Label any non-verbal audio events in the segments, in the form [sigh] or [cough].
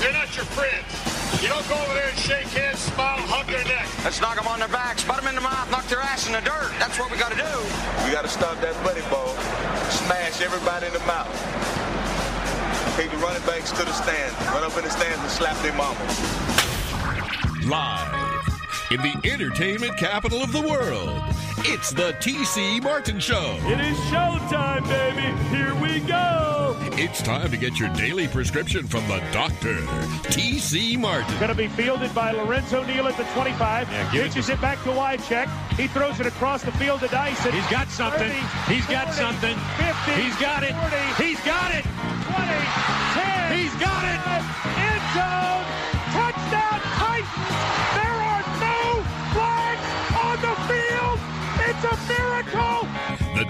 They're not your friends. You don't go over there and shake hands, smile, hug their neck. Let's knock them on their backs, butt them in the mouth, knock their ass in the dirt. That's what we got to do. We got to stop that buddy ball. Smash everybody in the mouth. Take the running backs to the stands. Run up in the stands and slap their mama. Live in the entertainment capital of the world, it's the TC Martin Show. It is showtime, baby. Here we go. It's time to get your daily prescription from the doctor, TC Martin. Going to be fielded by Lorenzo Neal at the 25. Yeah, give it Pitches it, back to Wycheck. He throws it across the field to Dyson. He's got something. 30, He's got something. 50. He's got it. 40, He's got it. 20,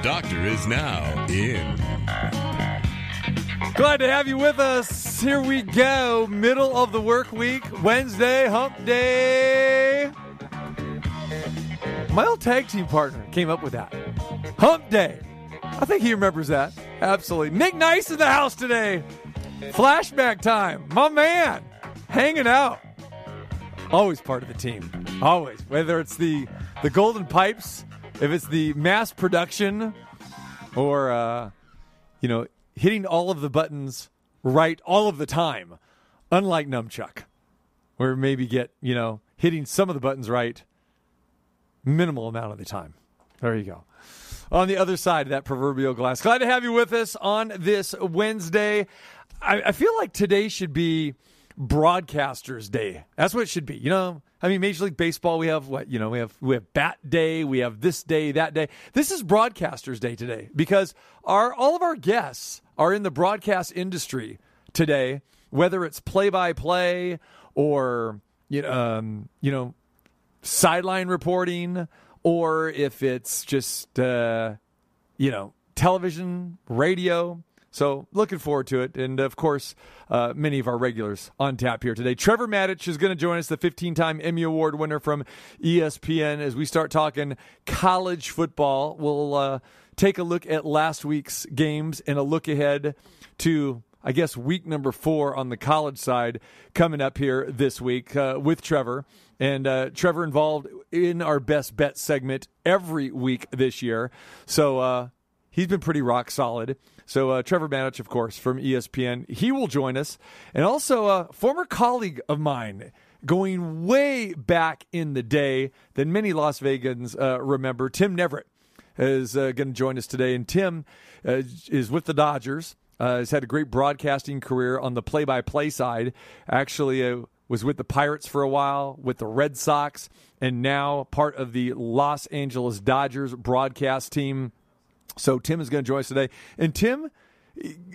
doctor is now in. Glad to have you with us. Here we go. Middle of the work week, Wednesday, hump day. My old tag team partner came up with that. Hump day. I think he remembers that. Absolutely. Nick Nice in the house today. Flashback time. My man. Hanging out. Always part of the team. Always. Whether it's the the Golden Pipes, if it's the mass production, or uh, you know, hitting all of the buttons right all of the time, unlike Numchuck, where maybe get, you know, hitting some of the buttons right minimal amount of the time. There you go. On the other side of that proverbial glass. Glad to have you with us on this Wednesday. I, I feel like today should be Broadcasters Day. That's what it should be. You know, I mean, Major League Baseball, we have what, you know, we have we have Bat Day, we have this day, that day. This is Broadcasters Day today because our all of our guests are in the broadcast industry today, whether it's play by play or you know, um, you know, sideline reporting or if it's just uh, you know television radio so looking forward to it and of course uh, many of our regulars on tap here today trevor matich is going to join us the 15-time emmy award winner from espn as we start talking college football we'll uh, take a look at last week's games and a look ahead to I guess week number four on the college side coming up here this week uh, with Trevor. And uh, Trevor involved in our best bet segment every week this year. So uh, he's been pretty rock solid. So uh, Trevor Matich, of course, from ESPN, he will join us. And also a former colleague of mine going way back in the day that many Las Vegans uh, remember, Tim Neverett is uh, going to join us today. And Tim uh, is with the Dodgers. Uh, has had a great broadcasting career on the play-by-play side. Actually, uh, was with the Pirates for a while, with the Red Sox, and now part of the Los Angeles Dodgers broadcast team. So Tim is going to join us today, and Tim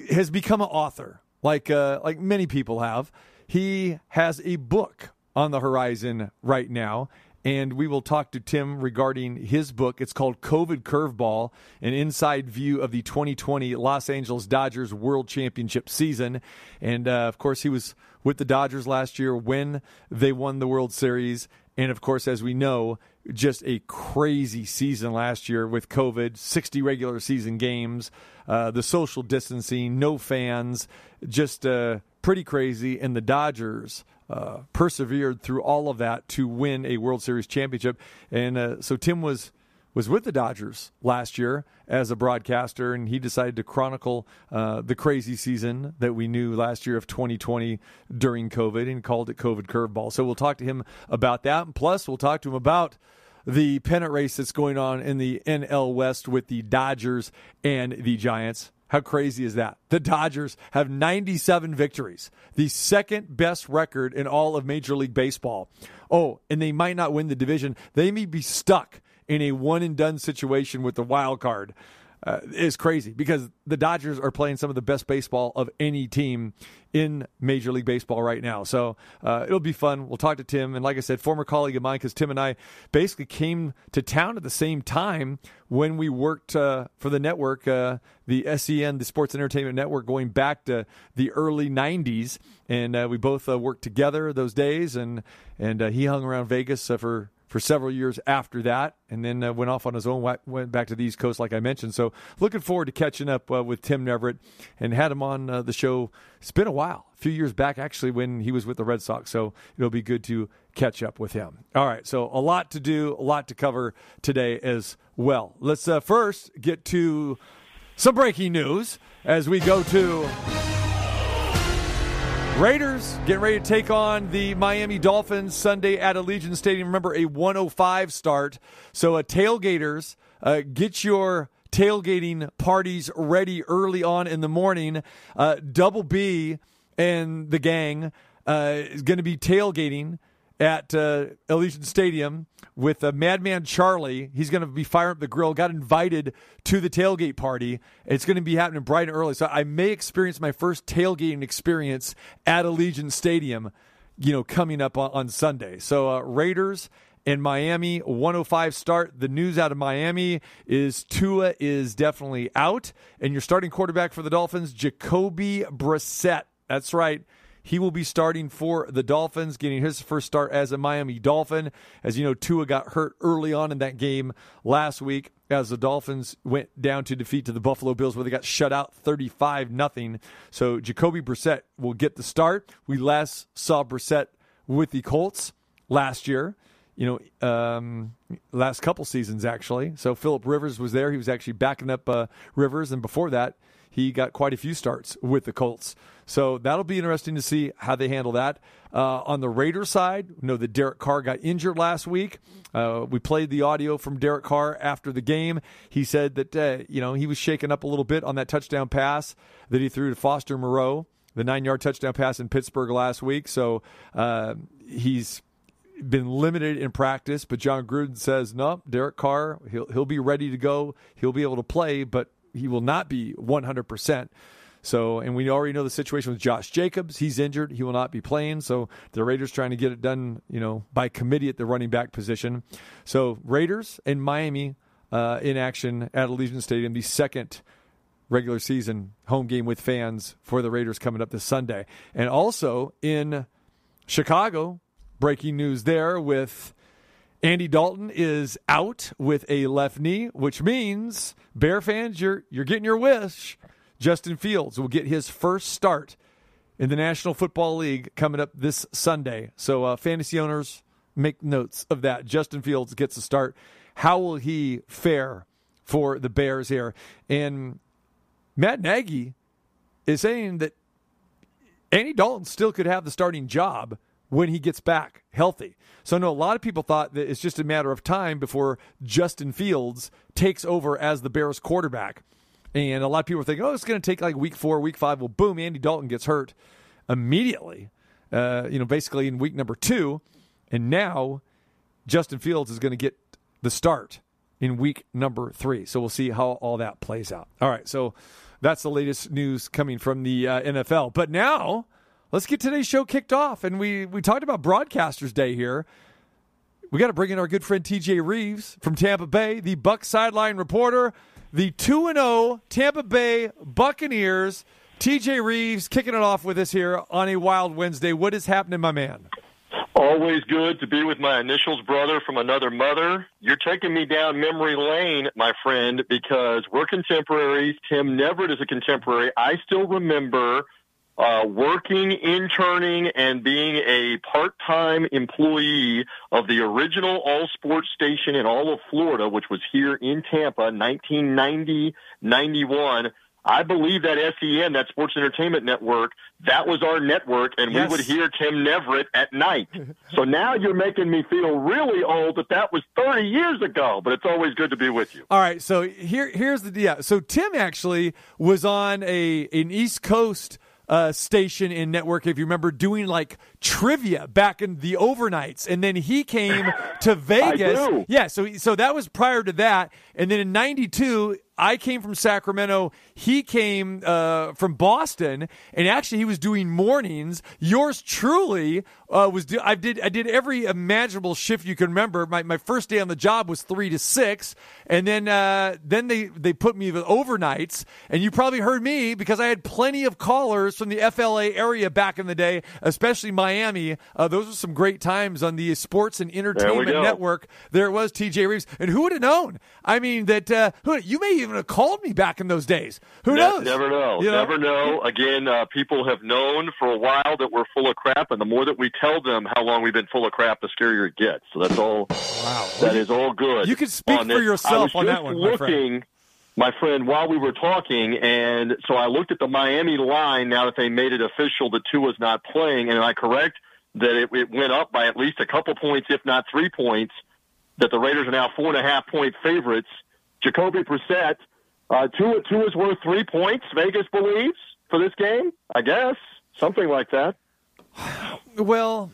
has become an author, like uh, like many people have. He has a book on the horizon right now, and we will talk to Tim regarding his book. It's called COVID Curveball, an inside view of the 2020 Los Angeles Dodgers World Championship season. And uh, of course, he was with the Dodgers last year when they won the World Series. And of course, as we know, just a crazy season last year with COVID, 60 regular season games, uh, the social distancing, no fans, just uh, pretty crazy. And the Dodgers uh, persevered through all of that to win a World Series championship. And uh, so Tim was was with the Dodgers last year as a broadcaster, and he decided to chronicle uh, the crazy season that we knew last year of 2020 during COVID and called it COVID Curveball. So we'll talk to him about that. And plus, we'll talk to him about the pennant race that's going on in the NL West with the Dodgers and the Giants. How crazy is that? The Dodgers have 97 victories, the second best record in all of Major League Baseball. Oh, and they might not win the division. They may be stuck in a one and done situation with the wild card. Uh, is crazy because the Dodgers are playing some of the best baseball of any team in Major League Baseball right now. So uh, it'll be fun. We'll talk to Tim. And like I said, former colleague of mine, because Tim and I basically came to town at the same time when we worked uh, for the network, uh, the SEN, the Sports Entertainment Network, going back to the early 90s. And uh, we both uh, worked together those days. And, and he hung around Vegas for for several years after that, and then uh, went off on his own, went back to the East Coast, like I mentioned. So, looking forward to catching up uh, with Tim Neverett and had him on uh, the show. It's been a while, a few years back, actually, when he was with the Red Sox. So, it'll be good to catch up with him. All right, so a lot to do, a lot to cover today as well. Let's uh, first get to some breaking news as we go to Raiders getting ready to take on the Miami Dolphins Sunday at Allegiant Stadium. Remember, a 105 start. So, uh, tailgaters, uh, get your tailgating parties ready early on in the morning. Uh, Double B and the gang uh, is going to be tailgating at uh, Allegiant Stadium with uh, Madman Charlie. He's going to be firing up the grill. Got invited to the tailgate party. It's going to be happening bright and early. So I may experience my first tailgating experience at Allegiant Stadium, you know, coming up on, on Sunday. So uh, Raiders in Miami, 105 start. The news out of Miami is Tua is definitely out, and your starting quarterback for the Dolphins, Jacoby Brissett. That's right. He will be starting for the Dolphins, getting his first start as a Miami Dolphin. As you know, Tua got hurt early on in that game last week as the Dolphins went down to defeat to the Buffalo Bills where they got shut out 35 nothing. So Jacoby Brissett will get the start. We last saw Brissett with the Colts last year you know, um, last couple seasons actually. So Philip Rivers was there. He was actually backing up uh, Rivers, and before that, he got quite a few starts with the Colts. So that'll be interesting to see how they handle that. Uh, on the Raiders side, we know that Derek Carr got injured last week. Uh, we played the audio from Derek Carr after the game. He said that uh, you know he was shaken up a little bit on that touchdown pass that he threw to Foster Moreau, the nine-yard touchdown pass in Pittsburgh last week. So uh, he's been limited in practice, but John Gruden says no. Derek Carr, he'll he'll be ready to go. He'll be able to play, but he will not be 100 percent. So, and we already know the situation with Josh Jacobs. He's injured. He will not be playing. So the Raiders trying to get it done, you know, by committee at the running back position. So Raiders and Miami uh, in action at Allegiant Stadium, the second regular season home game with fans for the Raiders coming up this Sunday. And also in Chicago, breaking news there with Andy Dalton is out with a left knee, which means Bear fans, you're you're getting your wish. Justin Fields will get his first start in the National Football League coming up this Sunday. So, uh, fantasy owners, make notes of that. Justin Fields gets a start. How will he fare for the Bears here? And Matt Nagy is saying that Andy Dalton still could have the starting job when he gets back healthy. So know a lot of people thought that it's just a matter of time before Justin Fields takes over as the Bears quarterback. And a lot of people are thinking, oh, it's going to take like week four, week five. Well, boom, Andy Dalton gets hurt immediately, uh, you know, basically in week number two. And now Justin Fields is going to get the start in week number three. So we'll see how all that plays out. All right. So that's the latest news coming from the uh, NFL. But now let's get today's show kicked off. And we, we talked about Broadcasters Day here. We got to bring in our good friend TJ Reeves from Tampa Bay, the Buck sideline reporter the 2 0 Tampa Bay Buccaneers. TJ Reeves kicking it off with us here on a wild Wednesday. What is happening, my man? Always good to be with my initials brother from another mother. You're taking me down memory lane, my friend, because we're contemporaries. Tim Neverett is a contemporary. I still remember uh, working, interning, and being a part-time employee of the original all sports station in all of Florida, which was here in Tampa, 1990, 91. I believe that SEN, that Sports Entertainment Network, that was our network, and yes. we would hear Tim Neverett at night. [laughs] so now you're making me feel really old that that was 30 years ago, but it's always good to be with you. All right, so here here's the yeah. So Tim actually was on a an East Coast uh, station in network, if you remember, doing like trivia back in the overnights, and then he came to [laughs] Vegas. Yeah, so so that was prior to that, and then in '92 I came from Sacramento. He came uh, from Boston, and actually he was doing mornings. Yours truly uh, was. Do- I did. I did every imaginable shift you can remember. My, my first day on the job was three to six, and then uh, then they they put me with overnights. And you probably heard me because I had plenty of callers from the FLA area back in the day, especially Miami Miami. Uh, those were some great times on the Sports and Entertainment go. Network. There it was, TJ Reeves. And who would have known? I mean, that uh, who, you may even have called me back in those days. Who knows? Never know. You Never know. Again, uh, people have known for a while that we're full of crap, and the more that we tell them how long we've been full of crap, the scarier it gets. So that's all. Wow. That is all good. You can speak for this. yourself on that one, my friend. looking, my friend, while we were talking, and so I looked at the Miami line now that they made it official that was not playing, and am I correct that it, it went up by at least a couple points, if not three points, that the Raiders are now four and a half point favorites. Jacoby Brissett, uh, Tua is worth three points, Vegas believes, for this game, I guess. Something like that. Well,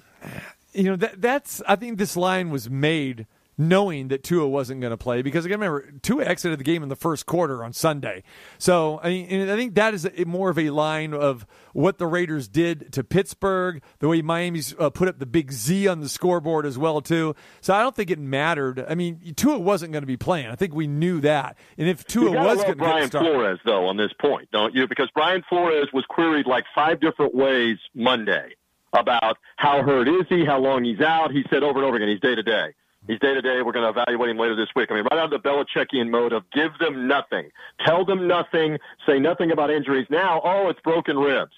you know that that's. I think this line was made knowing that Tua wasn't going to play because again, remember Tua exited the game in the first quarter on Sunday. So I mean, I think that is a, more of a line of what the Raiders did to Pittsburgh, the way Miami's uh, put up the big Z on the scoreboard as well too. So I don't think it mattered. I mean, Tua wasn't going to be playing. I think we knew that. And if Tua was going to Brian get started, Flores though on this point, don't you? Because Brian Flores was queried like five different ways Monday about how hurt is he, how long he's out. He said over and over again, he's day to day. He's day to day. We're going to evaluate him later this week. I mean, right out of the Belichickian mode of give them nothing, tell them nothing, say nothing about injuries. Now, oh, it's broken ribs.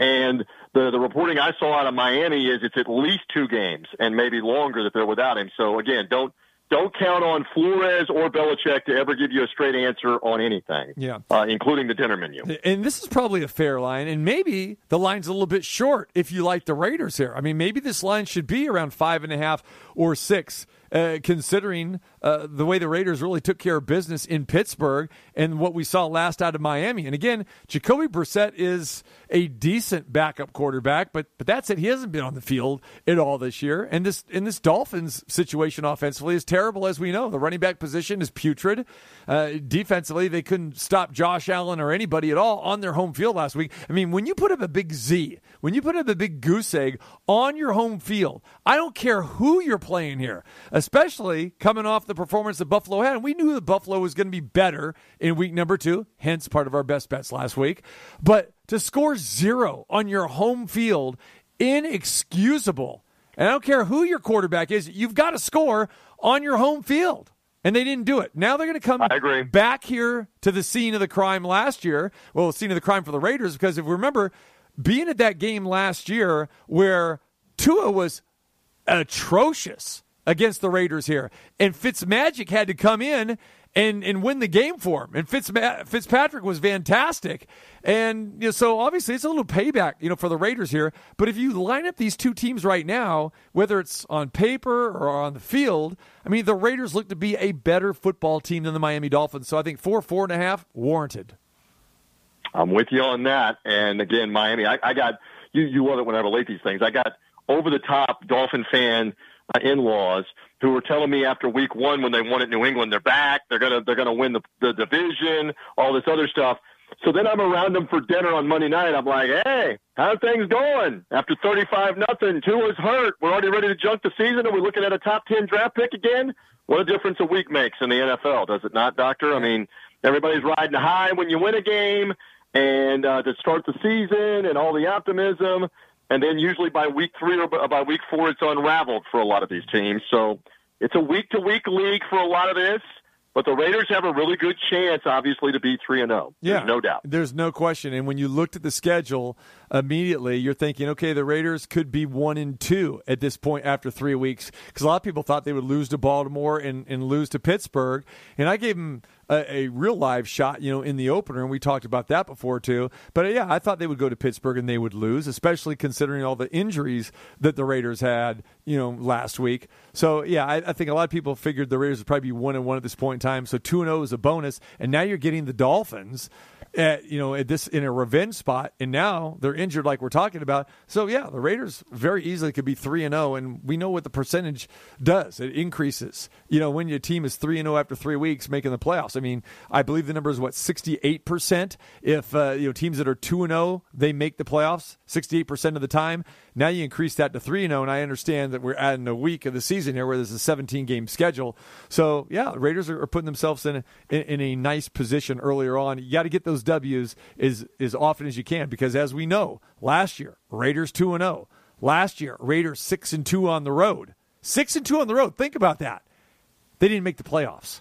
And the the reporting I saw out of Miami is it's at least two games and maybe longer that they're without him. So again, don't don't count on Flores or Belichick to ever give you a straight answer on anything. Yeah. uh, including the dinner menu. And this is probably a fair line, and maybe the line's a little bit short if you like the Raiders here. I mean, maybe this line should be around five and a half or six, Uh, considering uh, the way the Raiders really took care of business in Pittsburgh and what we saw last out of Miami. And again, Jacoby Brissett is a decent backup quarterback, but but that's it. He hasn't been on the field at all this year. And this in this Dolphins situation offensively is terrible, as we know. The running back position is putrid. Uh, defensively, they couldn't stop Josh Allen or anybody at all on their home field last week. I mean, when you put up a big Z, when you put up a big goose egg on your home field, I don't care who you're playing here, especially coming off the performance that Buffalo had. And we knew that Buffalo was going to be better in week number two, hence part of our best bets last week. But to score zero on your home field, inexcusable. And I don't care who your quarterback is, you've got to score on your home field. And they didn't do it. Now they're going to come I agree. back here to the scene of the crime last year. Well, the scene of the crime for the Raiders, because if we remember, being at that game last year where Tua was atrocious against the Raiders here, and Fitzmagic had to come in and, and win the game for him. And Fitzma- Fitzpatrick was fantastic. And you know, so obviously it's a little payback, you know, for the Raiders here. But if you line up these two teams right now, whether it's on paper or on the field, I mean, the Raiders look to be a better football team than the Miami Dolphins. So I think four, four and a half, warranted. I'm with you on that. And again, Miami, I, I got you. You love it when I relate these things. I got over the top Dolphin fan uh, in-laws who were telling me after week one when they won at New England, they're back. They're gonna they're gonna win the the division. All this other stuff. So then I'm around them for dinner on Monday night. I'm like, hey, how things going? After 35 nothing, Tua's hurt. We're already ready to junk the season, and we're looking at a top 10 draft pick again. What a difference a week makes in the NFL, does it not, Doctor? I mean, everybody's riding high when you win a game, and uh, to start the season, and all the optimism, and then usually by week three or by week four, it's unraveled for a lot of these teams. So it's a week to week league for a lot of this. But the Raiders have a really good chance, obviously, to be three and oh. zero. Yeah, no doubt. There's no question. And when you looked at the schedule immediately, you're thinking, okay, the Raiders could be one and two at this point after three weeks, because a lot of people thought they would lose to Baltimore and, and lose to Pittsburgh. And I gave them a, a real live shot, you know, in the opener, and we talked about that before too. But uh, yeah, I thought they would go to Pittsburgh and they would lose, especially considering all the injuries that the Raiders had, you know, last week. So yeah, I, I think a lot of people figured the Raiders would probably be one and one at this point in time. So two and zero is a bonus, and now you're getting the Dolphins. At, you know, at this in a revenge spot, and now they're injured, like we're talking about. So yeah, the Raiders very easily could be three and zero, and we know what the percentage does. It increases. You know, when your team is three and zero after three weeks, making the playoffs. I mean, I believe the number is what sixty eight percent. If uh, you know teams that are two and zero, they make the playoffs sixty eight percent of the time. Now you increase that to three and zero, and I understand that we're adding a week of the season here, where there's a seventeen game schedule. So yeah, Raiders are, are putting themselves in a, in, in a nice position earlier on. You got to get those W's as as often as you can because as we know, last year Raiders two and zero. last year. Raiders six and two on the road. Six and two on the road. Think about that. They didn't make the playoffs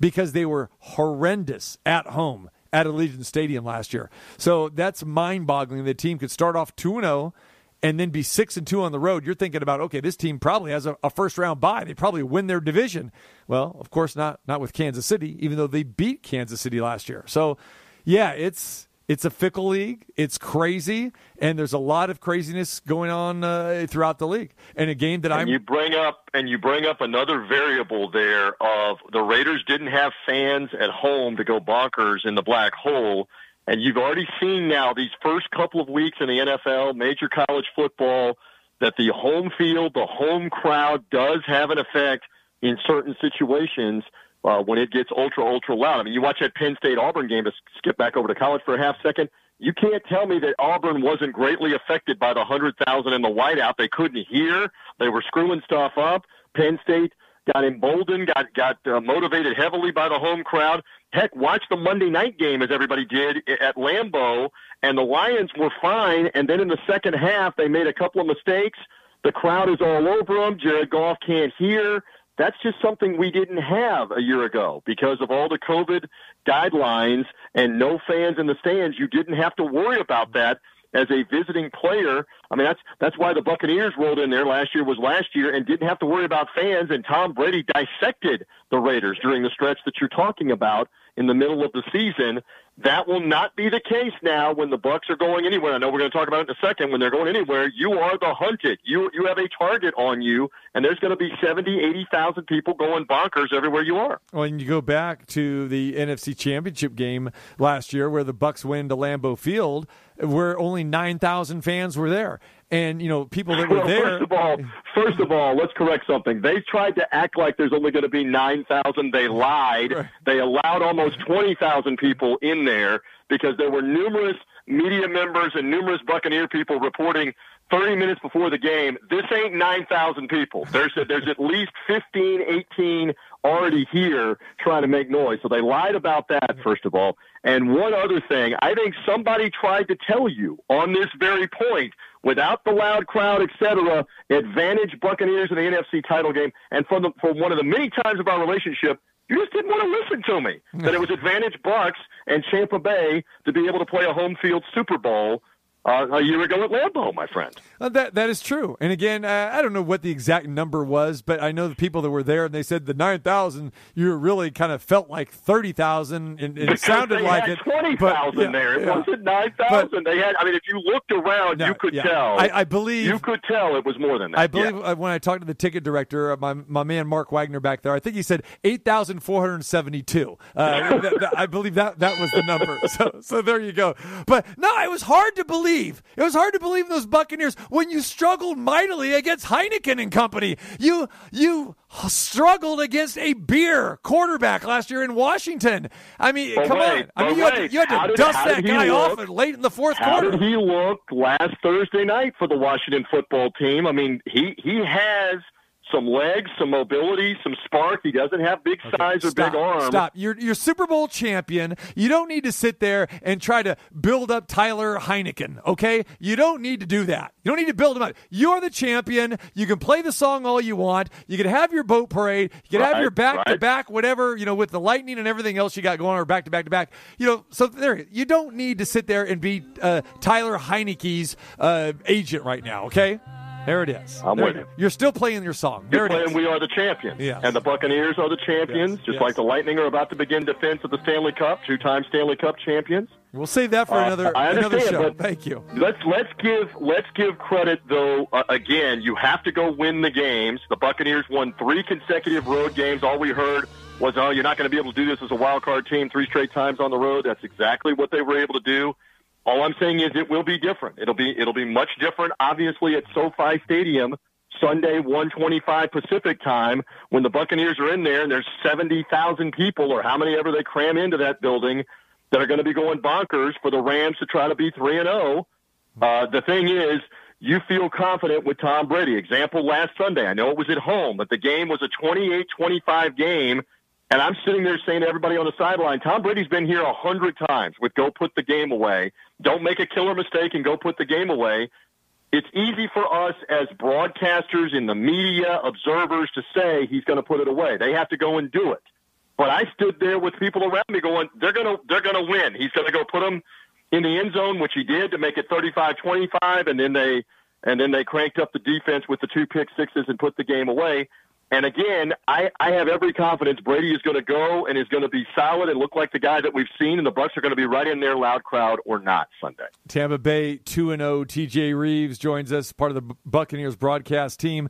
because they were horrendous at home at Allegiant Stadium last year. So that's mind-boggling. The team could start off two and zero oh and then be six and two on the road, you're thinking about okay, this team probably has a, a, first round bye. They probably win their division. Well, of course not not with Kansas City, even though they beat Kansas City last year. So yeah, it's it's a fickle league. It's crazy, and there's a lot of craziness going on uh, throughout the league. And a game that I'm you bring up and you bring up another variable there of the Raiders didn't have fans at home to go bonkers in the black hole and you've already seen now these first couple of weeks in the NFL, major college football, that the home field, the home crowd does have an effect in certain situations uh, when it gets ultra, ultra loud. I mean, you watch that Penn State Auburn game to skip back over to college for a half second. You can't tell me that Auburn wasn't greatly affected by the 100,000 in the whiteout. They couldn't hear. They were screwing stuff up. Penn State got emboldened, got got uh, motivated heavily by the home crowd. Heck, watch the Monday night game as everybody did at Lambeau, and the Lions were fine. And then in the second half, they made a couple of mistakes. The crowd is all over them. Jared Goff can't hear. That's just something we didn't have a year ago because of all the COVID guidelines and no fans in the stands. You didn't have to worry about that as a visiting player. I mean, that's that's why the Buccaneers rolled in there last year was last year and didn't have to worry about fans. And Tom Brady dissected the Raiders during the stretch that you're talking about in the middle of the season. That will not be the case now when the Bucks are going anywhere. I know we're going to talk about it in a second. When they're going anywhere, you are the hunted. You you have a target on you, and there's going to be 70, 80,000 people going bonkers everywhere you are. And you go back to the NFC Championship game last year where the Bucks win to Lambeau Field, where only 9,000 fans were there and you know people that were well, there. First of all, first of all, let's correct something. They tried to act like there's only going to be nine thousand. They lied. Right. They allowed almost twenty thousand people in there because there were numerous media members and numerous Buccaneer people reporting 30 minutes before the game, this ain't 9,000 people. There's a, there's at least 15, 18 already here trying to make noise. So they lied about that, first of all. And one other thing, I think somebody tried to tell you on this very point without the loud crowd, etc., advantage Buccaneers in the NFC title game. And for, the, for one of the many times of our relationship, you just didn't want to listen to me. that it was advantage Bucks and Tampa Bay to be able to play a home field Super Bowl uh, a year ago at Lambeau, my friend. Uh, that that is true. And again, uh, I don't know what the exact number was, but I know the people that were there, and they said the nine thousand. You really kind of felt like thirty thousand, and, it sounded like it. Twenty thousand yeah, there. It yeah. wasn't nine thousand. They had. I mean, if you looked around, no, you could yeah. tell. I, I, believe you could tell it was more than that. I believe uh, when I talked to the ticket director, uh, my my man Mark Wagner back there, I think he said eight thousand four hundred seventy-two. Uh, [laughs] I believe that that was the number. [laughs] So so there you go. But no, it was hard to believe. It was hard to believe those Buccaneers when you struggled mightily against Heineken and company. You you struggled against a beer quarterback last year in Washington. I mean, but come wait, on. I mean, you had, to, you had to did, dust that guy look? off late in the fourth how quarter. How did he look last Thursday night for the Washington football team? I mean, he he has – some legs, some mobility, some spark. He doesn't have big okay, size or stop, big arms. Stop. You're, you're Super Bowl champion. You don't need to sit there and try to build up Tyler Heineken, okay? You don't need to do that. You don't need to build him up. You're the champion. You can play the song all you want. You can have your boat parade. You can right, have your back right. to back, whatever, you know, with the lightning and everything else you got going on, or back to back to back. You know, so there, you don't need to sit there and be uh, Tyler Heinicke's uh, agent right now, okay? There it is. I'm there with you. You're still playing your song. You're there playing We Are the Champions. Yes. And the Buccaneers are the champions, yes. just yes. like the Lightning are about to begin defense of the Stanley Cup, two time Stanley Cup champions. We'll save that for uh, another I another understand, show. But Thank you. Let's let's give let's give credit though. Uh, again, you have to go win the games. The Buccaneers won three consecutive road games. All we heard was, "Oh, you're not going to be able to do this as a wild card team three straight times on the road." That's exactly what they were able to do. All I'm saying is it will be different. It'll be it'll be much different. Obviously, at SoFi Stadium Sunday, 125 Pacific time, when the Buccaneers are in there and there's 70,000 people or how many ever they cram into that building that are going to be going bonkers for the Rams to try to be 3 and 0. Uh, the thing is, you feel confident with Tom Brady. Example last Sunday. I know it was at home, but the game was a 28-25 game. And I'm sitting there saying to everybody on the sideline, Tom Brady's been here a hundred times with go put the game away. Don't make a killer mistake and go put the game away. it's easy for us as broadcasters in the media, observers to say he's going to put it away. They have to go and do it. But I stood there with people around me going, they're going to they're going to win. He's going to go put them in the end zone, which he did to make it 35-25 and then they and then they cranked up the defense with the two pick sixes and put the game away. And again, I, I have every confidence Brady is going to go and is going to be solid and look like the guy that we've seen, and the Bucks are going to be right in there, loud crowd or not Sunday. Tampa Bay two and oh, zero. T.J. Reeves joins us, part of the Buccaneers broadcast team.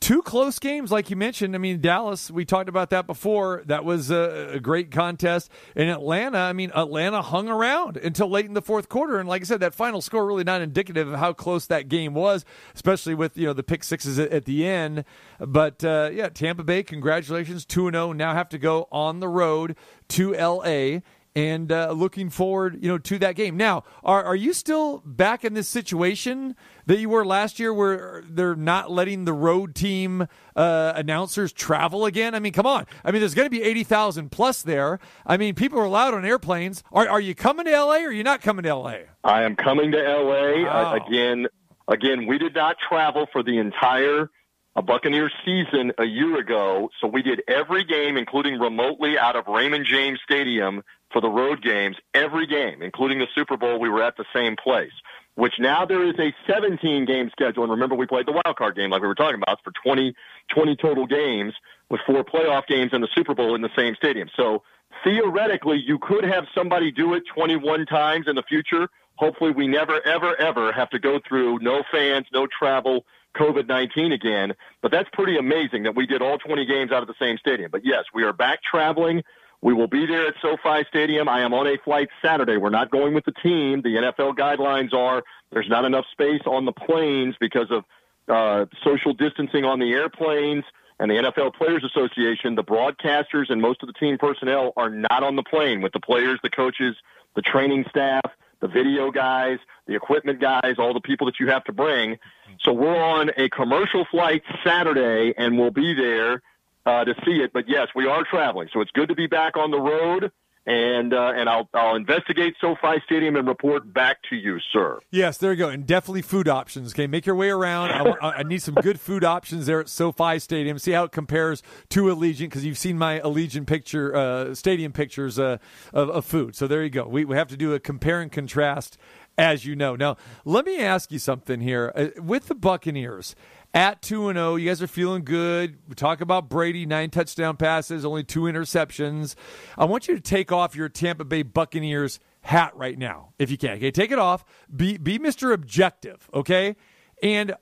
Two close games, like you mentioned. I mean, Dallas, we talked about that before. That was a, a, great contest. In Atlanta, I mean, Atlanta hung around until late in the fourth quarter. And like I said, that final score really not indicative of how close that game was, especially with, you know, the pick sixes at, at the end. But uh, yeah, Tampa Bay, congratulations. 2 0. Now have to go on the road to L.A and uh, looking forward, you know, to that game. Now, are are you still back in this situation that you were last year, where they're not letting the road team uh, announcers travel again? I mean, come on. I mean, there's going to be eighty thousand plus there. I mean, people are allowed on airplanes. Are are you coming to L.A. or are you not coming to L.A.? I am coming to L.A. Wow. Uh, again. Again, we did not travel for the entire a Buccaneers season a year ago. So we did every game, including remotely out of Raymond James Stadium for the road games, every game, including the Super Bowl, we were at the same place. Which now there is a 17 game schedule. And remember, we played the wild card game like we were talking about for 20, 20 total games with four playoff games and the Super Bowl in the same stadium. So theoretically, you could have somebody do it 21 times in the future. Hopefully, we never, ever, ever have to go through no fans, no travel, COVID 19 again. But that's pretty amazing that we did all 20 games out of the same stadium. But yes, we are back traveling. We will be there at SoFi Stadium. I am on a flight Saturday. We're not going with the team. The NFL guidelines are there's not enough space on the planes because of uh, social distancing on the airplanes and the NFL Players Association. The broadcasters and most of the team personnel are not on the plane with the players, the coaches, the training staff the video guys, the equipment guys, all the people that you have to bring. So we're on a commercial flight Saturday, and we'll be there uh, to see it. But yes, we are traveling, so it's good to be back on the road and uh, and I'll I'll investigate SoFi Stadium and report back to you, sir. Yes, there you go, and definitely food options. Okay, make your way around. I, I need some good food options there at SoFi Stadium. See how it compares to Allegiant because you've seen my Allegiant picture, uh, stadium pictures uh, of, of food. So there you go. We we have to do a compare and contrast, as you know. Now, let me ask you something here uh, with the Buccaneers at 2 and 0. You guys are feeling good. We talk about Brady, nine touchdown passes, only two interceptions. I want you to take off your Tampa Bay Buccaneers hat right now, if you can. Okay, take it off. Be be Mr. Objective, okay? And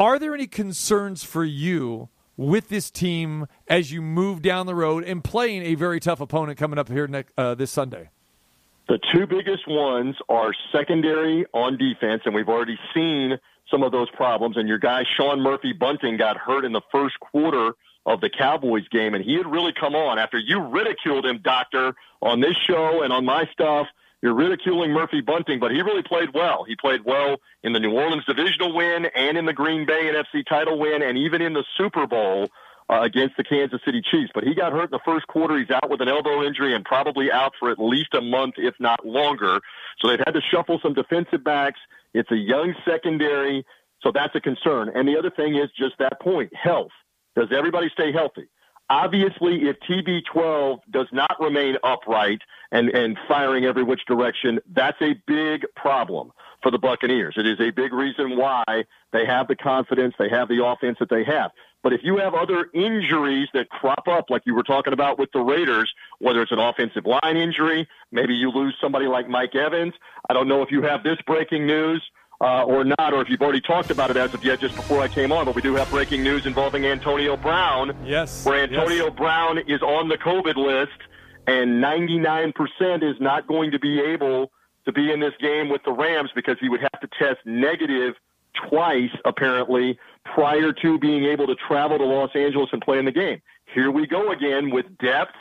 are there any concerns for you with this team as you move down the road and playing a very tough opponent coming up here next, uh, this Sunday? The two biggest ones are secondary on defense, and we've already seen – some of those problems. And your guy, Sean Murphy Bunting, got hurt in the first quarter of the Cowboys game, and he had really come on after you ridiculed him, Doctor, on this show and on my stuff. You're ridiculing Murphy Bunting, but he really played well. He played well in the New Orleans divisional win and in the Green Bay NFC title win and even in the Super Bowl uh, against the Kansas City Chiefs. But he got hurt in the first quarter. He's out with an elbow injury and probably out for at least a month, if not longer. So they've had to shuffle some defensive backs. It's a young secondary, so that's a concern. And the other thing is just that point health. Does everybody stay healthy? Obviously, if TB12 does not remain upright and, and firing every which direction, that's a big problem for the Buccaneers. It is a big reason why they have the confidence, they have the offense that they have. But if you have other injuries that crop up, like you were talking about with the Raiders, whether it's an offensive line injury, maybe you lose somebody like Mike Evans. I don't know if you have this breaking news uh, or not, or if you've already talked about it as of yet just before I came on, but we do have breaking news involving Antonio Brown. Yes. Where Antonio yes. Brown is on the COVID list, and 99% is not going to be able to be in this game with the Rams because he would have to test negative twice, apparently, prior to being able to travel to Los Angeles and play in the game. Here we go again with depth.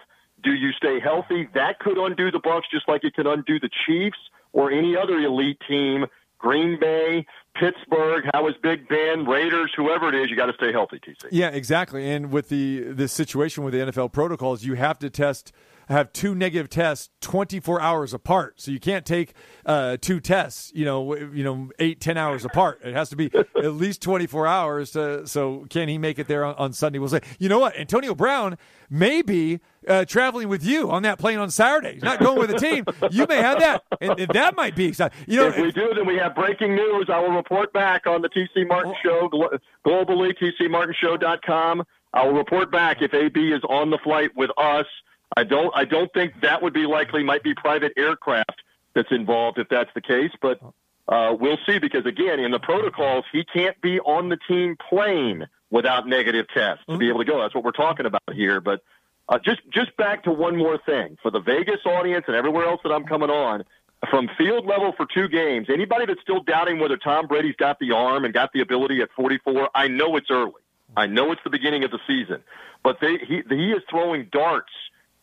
Do you stay healthy? That could undo the Bucks just like it could undo the Chiefs or any other elite team Green Bay, Pittsburgh, how is Big Ben, Raiders, whoever it is, you got to stay healthy, TC. Yeah, exactly. And with the the situation with the NFL protocols, you have to test have two negative tests 24 hours apart. So you can't take uh, two tests, you know, you know, eight ten hours apart. It has to be [laughs] at least 24 hours. To, so can he make it there on, on Sunday? We'll say, you know what, Antonio Brown may be uh, traveling with you on that plane on Saturday. He's not going with the team. You may have that, and, and that might be exciting. You know, if we do, then we have breaking news. I will report back on the TC Martin Show glo- globally, tcmartinshow.com. I will report back if AB is on the flight with us. I don't. I don't think that would be likely. Might be private aircraft that's involved if that's the case, but uh, we'll see. Because again, in the protocols, he can't be on the team plane without negative tests to be able to go. That's what we're talking about here. But uh, just just back to one more thing for the Vegas audience and everywhere else that I'm coming on. From field level for two games, anybody that's still doubting whether Tom Brady's got the arm and got the ability at 44, I know it's early. I know it's the beginning of the season, but they, he he is throwing darts.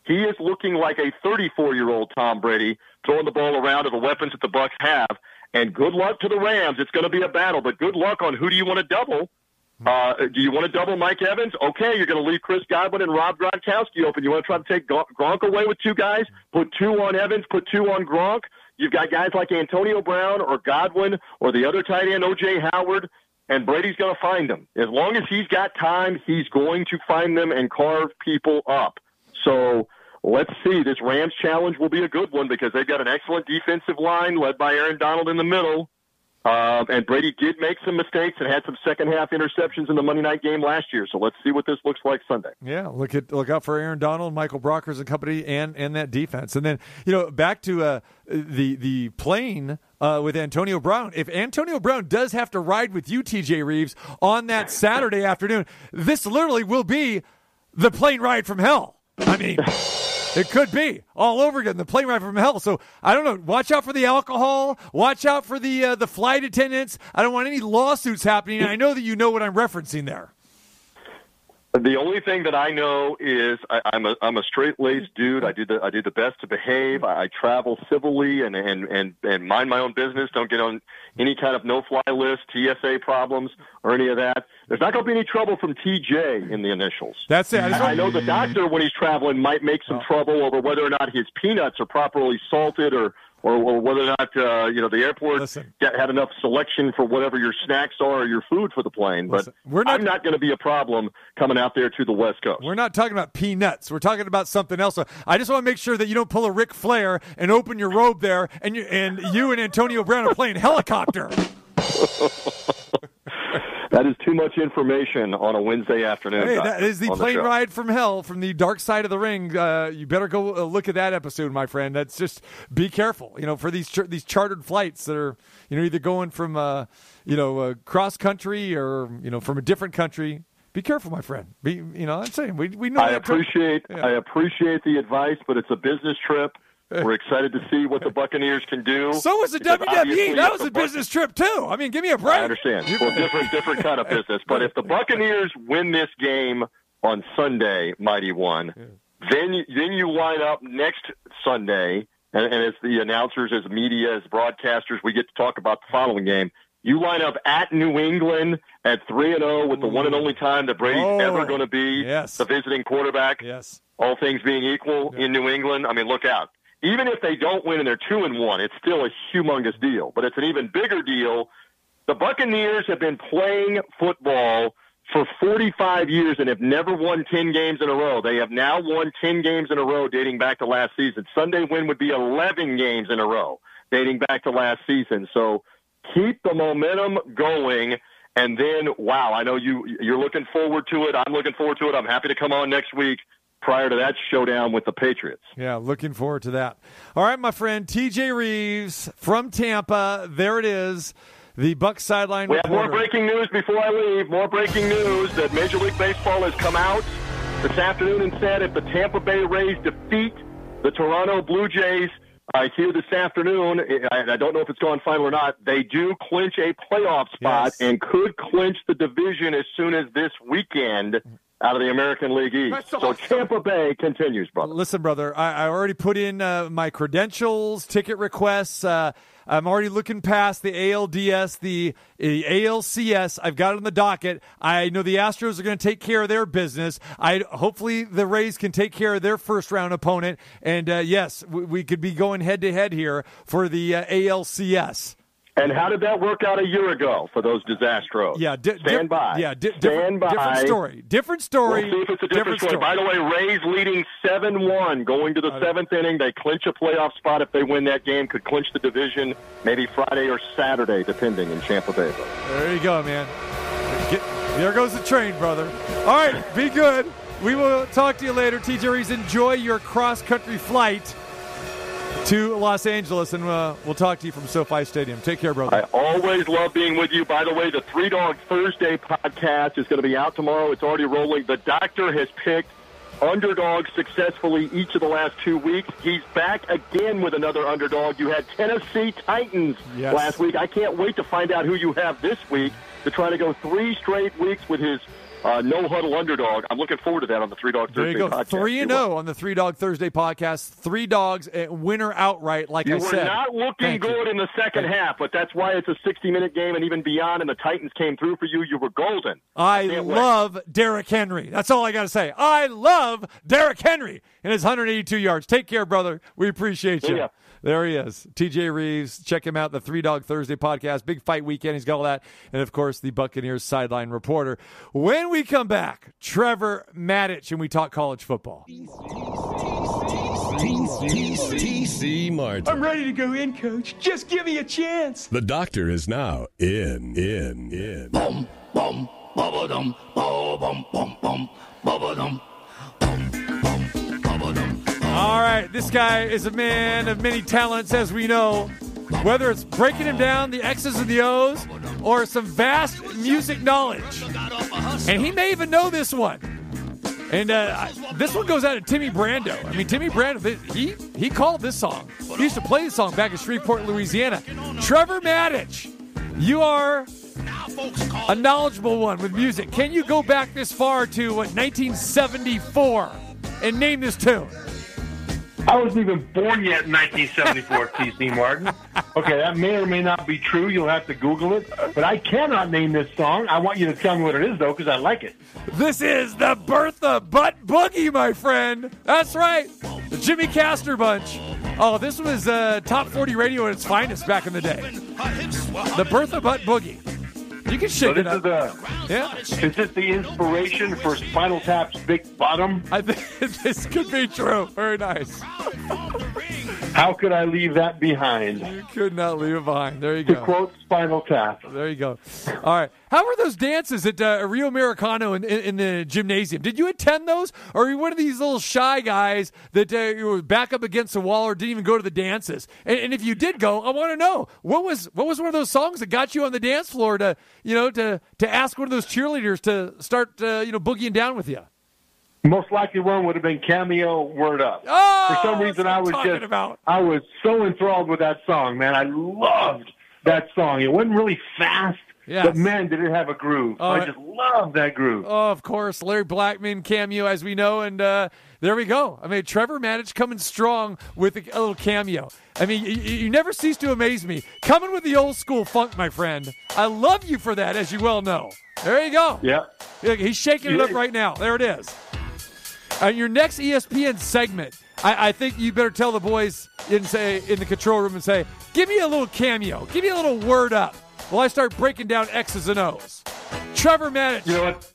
He is looking like a 34 year old Tom Brady throwing the ball around to the weapons that the Bucks have. And good luck to the Rams. It's going to be a battle, but good luck on who do you want to double. Uh, do you want to double Mike Evans? Okay, you're going to leave Chris Godwin and Rob Gronkowski open. You want to try to take Gronk away with two guys? Put two on Evans, put two on Gronk. You've got guys like Antonio Brown or Godwin or the other tight end, O.J. Howard, and Brady's going to find them. As long as he's got time, he's going to find them and carve people up. So let's see. This Rams challenge will be a good one because they've got an excellent defensive line led by Aaron Donald in the middle. Um, and Brady did make some mistakes and had some second half interceptions in the Monday night game last year. So let's see what this looks like Sunday. Yeah, look at look out for Aaron Donald, Michael Brockers and company, and and that defense. And then you know back to uh, the the plane uh, with Antonio Brown. If Antonio Brown does have to ride with you, TJ Reeves, on that Saturday afternoon, this literally will be the plane ride from hell. I mean. It could be all over again. The plane ride from hell. So I don't know. Watch out for the alcohol. Watch out for the uh, the flight attendants. I don't want any lawsuits happening. I know that you know what I'm referencing there. The only thing that I know is I, I'm a I'm a straight laced dude. I do the I do the best to behave. I, I travel civilly and, and and and mind my own business. Don't get on any kind of no fly list, TSA problems, or any of that. There's not going to be any trouble from TJ in the initials. That's it. I, I know the doctor when he's traveling might make some oh. trouble over whether or not his peanuts are properly salted or or, or whether or not uh, you know the airport Listen. get, had enough selection for whatever your snacks are or your food for the plane. But we're not- I'm not going to be a problem coming out there to the West Coast. We're not talking about peanuts. We're talking about something else. I just want to make sure that you don't pull a Ric Flair and open your robe there, and you and you and Antonio Brown are playing helicopter. [laughs] That is too much information on a Wednesday afternoon. Hey, that is the plane show. ride from hell from the dark side of the ring. Uh, you better go uh, look at that episode, my friend. That's just be careful. You know, for these char- these chartered flights that are you know either going from uh, you know uh, cross country or you know from a different country. Be careful, my friend. Be you know I'm saying we we know I that- appreciate Yeah. I appreciate the advice, but it's a business trip. We're [laughs] excited to see what the Buccaneers can do. So was the WWE. That was a Buc- business trip too. I mean, give me a break. I understand. Well, different different kind of [laughs] business. But if the Buccaneers win this game on Sunday, mighty one, then you, then you line up next Sunday, and, and as the announcers, as media, as broadcasters, we get to talk about the following game. You line up at New England at three and zero with the one and only time that Brady's Oh, ever going to be yes. the visiting quarterback. Yes. All things being equal in New England, I mean, look out. Even if they don't win and they're two and one, it's still a humongous deal. But it's an even bigger deal. The Buccaneers have been playing football for 45 years and have never won 10 games in a row. They have now won 10 games in a row dating back to last season. Sunday win would be 11 games in a row dating back to last season. So keep the momentum going. And then, wow, I know you you're looking forward to it. I'm looking forward to it. I'm happy to come on next week prior to that showdown with the Patriots. Yeah, looking forward to that. All right, my friend TJ Reeves from Tampa. There it is. The Buck sideline We have more breaking news before I leave. More breaking news that Major League Baseball has come out this afternoon and said if the Tampa Bay Rays defeat the Toronto Blue Jays uh, here this afternoon, I, I don't know if it's gone final or not, they do clinch a playoff spot Yes. and could clinch the division as soon as this weekend. Out of the American League East. That's So awesome. Tampa Bay continues, brother. Listen, brother, I, I already put in uh, my credentials, ticket requests. Uh, I'm already looking past the ALDS, the uh, ALCS. I've got it on the docket. I know the Astros are going to take care of their business. I hopefully the Rays can take care of their first round opponent. And uh, yes, we, we could be going head to head here for the uh, ALCS. And how did that work out a year ago for those disastros? Yeah, di- stand di- by. Yeah, di- stand different, by. different story. Different story. We'll see if it's a different, story. By the way, Rays leading seven one, going to the seventh inning. They clinch a playoff spot if they win that game. Could clinch the division maybe Friday or Saturday, depending in Tampa Bay. There you go, man. Get, there goes the train, brother. All right, be good. We will talk to you later. TJ Reeves, enjoy your cross country flight to Los Angeles, and uh, we'll talk to you from SoFi Stadium. Take care, brother. I always love being with you. By the way, the Three Dog Thursday podcast is going to be out tomorrow. It's already rolling. The doctor has picked underdogs successfully each of the last two weeks. He's back again with another underdog. You had Tennessee Titans Yes. last week. I can't wait to find out who you have this week to try to go three straight weeks with his uh, no huddle underdog. I'm looking forward to that on the Three Dog Thursday. There you go. podcast. Three and zero on the Three Dog Thursday podcast. Three dogs, uh, winner outright. Like You I were said, not looking Thank you. good in the second Thank half, but that's why it's a 60-minute game and even beyond. And the Titans came through for you. You were golden. I wait. love Derrick Henry. That's all I got to say. I love Derrick Henry and his 182 yards. Take care, brother. We appreciate you. There he is. TJ Reeves. Check him out, the Three Dog Thursday podcast. Big fight weekend. He's got all that. And of course, the Buccaneers sideline reporter. When we come back, Trevor Matich and we talk college football. TC Martin. I'm ready to go in, coach. Just give me a chance. The doctor is now in, in, in. bum bum bubba dum bum bum bum bubba dum bum bum bubba dum All right, this guy is a man of many talents, as we know. Whether it's breaking him down, the X's and the O's, or some vast music knowledge. And he may even know this one. And uh, I- this one goes out to Timmy Brando. I mean, Timmy Brando, he, he called this song. He used to play this song back in Shreveport, Louisiana. Trevor Matich, you are a knowledgeable one with music. Can you go back this far to what, 1974 and name this tune? I wasn't even born yet in 1974, [laughs] TC Martin. Okay, that may or may not be true. You'll have to Google it. But I cannot name this song. I want you to tell me what it is, though, because I like it. This is the Bertha Butt Boogie, my friend. That's right. The Jimmy Castor Bunch. Oh, this was uh, top 40 radio at its finest back in the day. The Bertha Butt Boogie. You can So shake this it is up. the Yeah. is this the inspiration for Spinal Tap's Big Bottom? I think [laughs] this could be true. Very nice. How could I leave that behind? You could not leave it behind. There you To go. quote Spinal Tap. There you go. All right. How were those dances at uh, Rio Americano in, in, in the gymnasium? Did you attend those, or are you one of these little shy guys that uh, you were back up against the wall, or didn't even go to the dances? And, and if you did go, I want to know what was what was one of those songs that got you on the dance floor to you know to to ask one of those cheerleaders to start uh, you know boogieing down with you. Most likely one would have been Cameo Word Up. Oh, For some reason, I was just about. I was so enthralled with that song, man. I loved that song. It wasn't really fast, Yes. but man, did it have a groove. Oh, I just loved that groove. Oh, of course, Larry Blackmon cameo, as we know, and uh, there we go. I mean, Trevor Matich coming strong with a, a little cameo. I mean, you, you never cease to amaze me. Coming with the old school funk, my friend. I love you for that, as you well know. There you go. Yeah. He's shaking it up right now. There it is. [laughs] Your next ESPN segment, I, I think you better tell the boys in say in the control room and say, "Give me a little cameo. Give me a little word up." While I start breaking down X's and O's. Trevor Matich. You know what?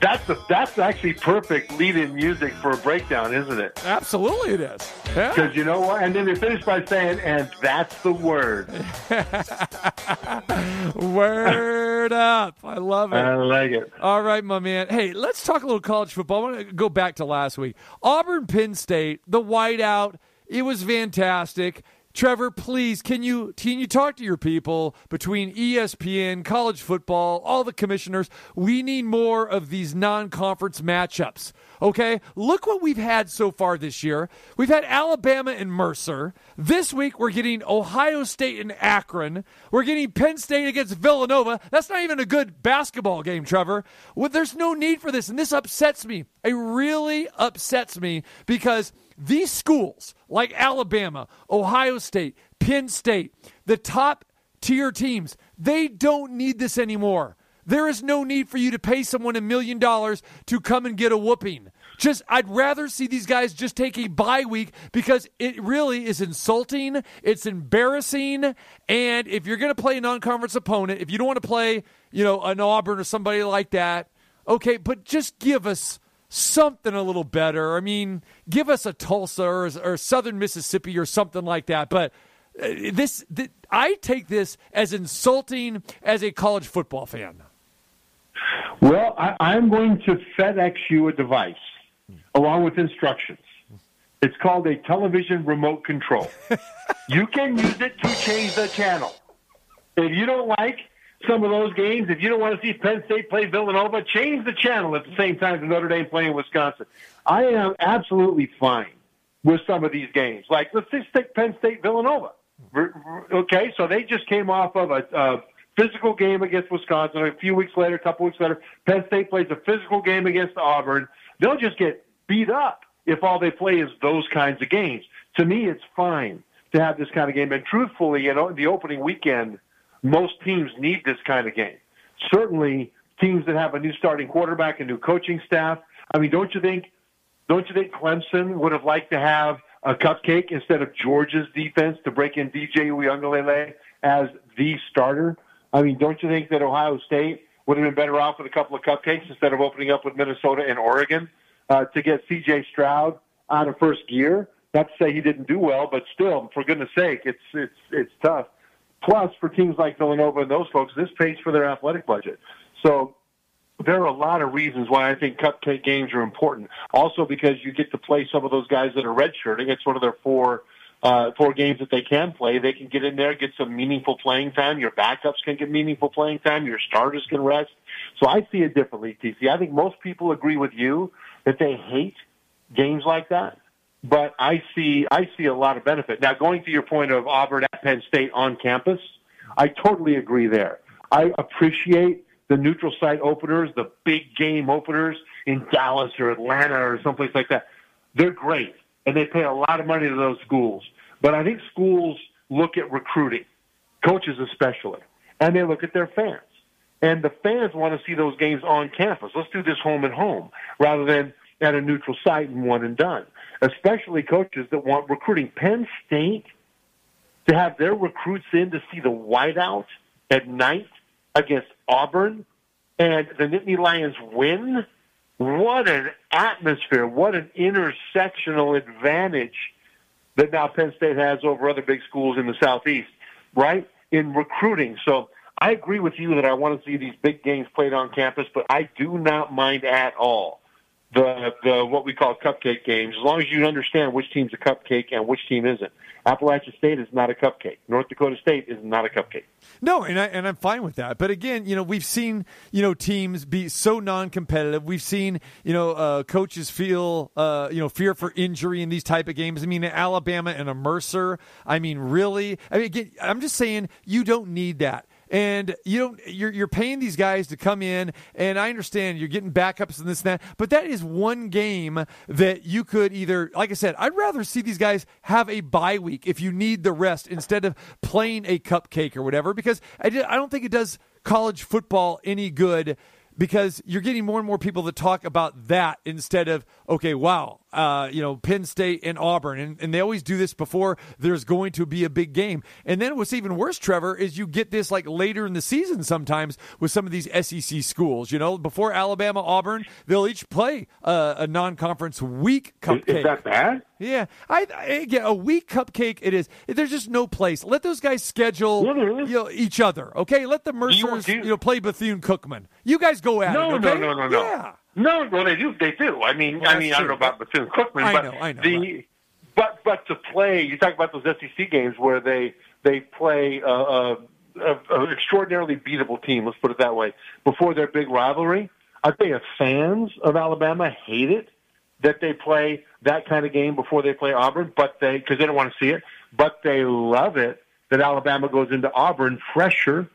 That's the, that's actually perfect lead-in music for a breakdown, isn't it? Absolutely, it is. Yeah. Because you know what? And then they finish by saying, "And that's the word." [laughs] Word up. I love it. I like it. All right, my man. Hey, let's talk a little college football. I want to go back to last week. Auburn, Penn State, the whiteout. It was fantastic. Trevor, please, can you can you talk to your people between ESPN, college football, all the commissioners? We need more of these non-conference matchups. Okay? Look what we've had so far this year. We've had Alabama and Mercer. This week we're getting Ohio State and Akron. We're getting Penn State against Villanova. That's not even a good basketball game, Trevor. Well, there's no need for this, and this upsets me. It really upsets me because these schools like Alabama, Ohio State, Penn State, the top tier teams, they don't need this anymore. There is no need for you to pay someone a million dollars to come and get a whooping. Just, I'd rather see these guys just take a bye week because it really is insulting. It's embarrassing. And if you're going to play a non conference opponent, if you don't want to play, you know, an Auburn or somebody like that, okay, but just give us something a little better. I mean, give us a Tulsa or, or Southern Mississippi or something like that. But uh, this, th- I take this as insulting as a college football fan. Well, I, I'm going to FedEx you a device along with instructions. It's called a television remote control. [laughs] you can use it to change the channel. If you don't like some of those games, if you don't want to see Penn State play Villanova, change the channel at the same time as Notre Dame playing Wisconsin. I am absolutely fine with some of these games. Like, let's just take Penn State Villanova. Okay, so they just came off of a, a physical game against Wisconsin. A few weeks later, a couple weeks later, Penn State plays a physical game against Auburn. They'll just get beat up if all they play is those kinds of games. To me, it's fine to have this kind of game. And truthfully, you know, the opening weekend, most teams need this kind of game. Certainly, teams that have a new starting quarterback, a new coaching staff. I mean, don't you think? Don't you think Clemson would have liked to have a cupcake instead of Georgia's defense to break in DJ Uiagalelei as the starter? I mean, don't you think that Ohio State would have been better off with a couple of cupcakes instead of opening up with Minnesota and Oregon uh, to get C.J. Stroud out of first gear? Not to say he didn't do well, but still, for goodness sake, it's it's it's tough. Plus, for teams like Villanova and those folks, this pays for their athletic budget. So there are a lot of reasons why I think cupcake games are important. Also, because you get to play some of those guys that are redshirting. It's one of their four uh, four games that they can play. They can get in there, get some meaningful playing time. Your backups can get meaningful playing time. Your starters can rest. So I see it differently, TC. I think most people agree with you that they hate games like that. But I see, I see a lot of benefit. Now, going to your point of Auburn at Penn State on campus, I totally agree there. I appreciate the neutral site openers, the big game openers in Dallas or Atlanta or someplace like that. They're great, and they pay a lot of money to those schools. But I think schools look at recruiting, coaches especially, and they look at their fans. And the fans want to see those games on campus. Let's do this home and home rather than at a neutral site and one and done. Especially coaches that want recruiting. Penn State to have their recruits in to see the whiteout at night against Auburn and the Nittany Lions win. What an atmosphere! What an intersectional advantage that now Penn State has over other big schools in the southeast, right? In recruiting. So I agree with you that I want to see these big games played on campus, but I do not mind at all the the what we call cupcake games, as long as you understand which team's a cupcake and which team isn't. Appalachian State is not a cupcake. North Dakota State is not a cupcake. No, and I and I'm fine with that. But again, you know, we've seen you know teams be so non-competitive. We've seen you know uh, coaches feel uh, you know fear for injury in these type of games. I mean, Alabama and a Mercer. I mean, really. I mean, again, I'm just saying you don't need that and you don't you're you're paying these guys to come in and I understand you're getting backups and this and that but that is one game that you could either like I said I'd rather see these guys have a bye week if you need the rest instead of playing a cupcake or whatever because I, I don't think it does college football any good because you're getting more and more people that talk about that instead of okay wow uh, you know penn state and auburn. And, and they always do this before there's going to be a big game. And then what's even worse trevor is you get this like later in the season sometimes with some of these sec schools you know? Before alabama auburn they'll each play uh, a non-conference week cupcake Is, is that bad? Yeah, I, I yeah, a weak cupcake. It is. There's just no place. Let those guys schedule you know, each other. Okay, let the Mercers you, know play Bethune Cookman. You guys go at no, it. Okay? No, no, no, no, Yeah. No, well they do. They do. I mean, Well, I mean, I don't know about Bethune Cookman, I but know, I know, the right. but but to play, you talk about those SEC games where they they play a, a, a, a extraordinarily beatable team. Let's put it that way. Before their big rivalry, I tell you, fans of Alabama hate it that they play that kind of game before they play Auburn, but they because they don't want to see it, but they love it that Alabama goes into Auburn fresher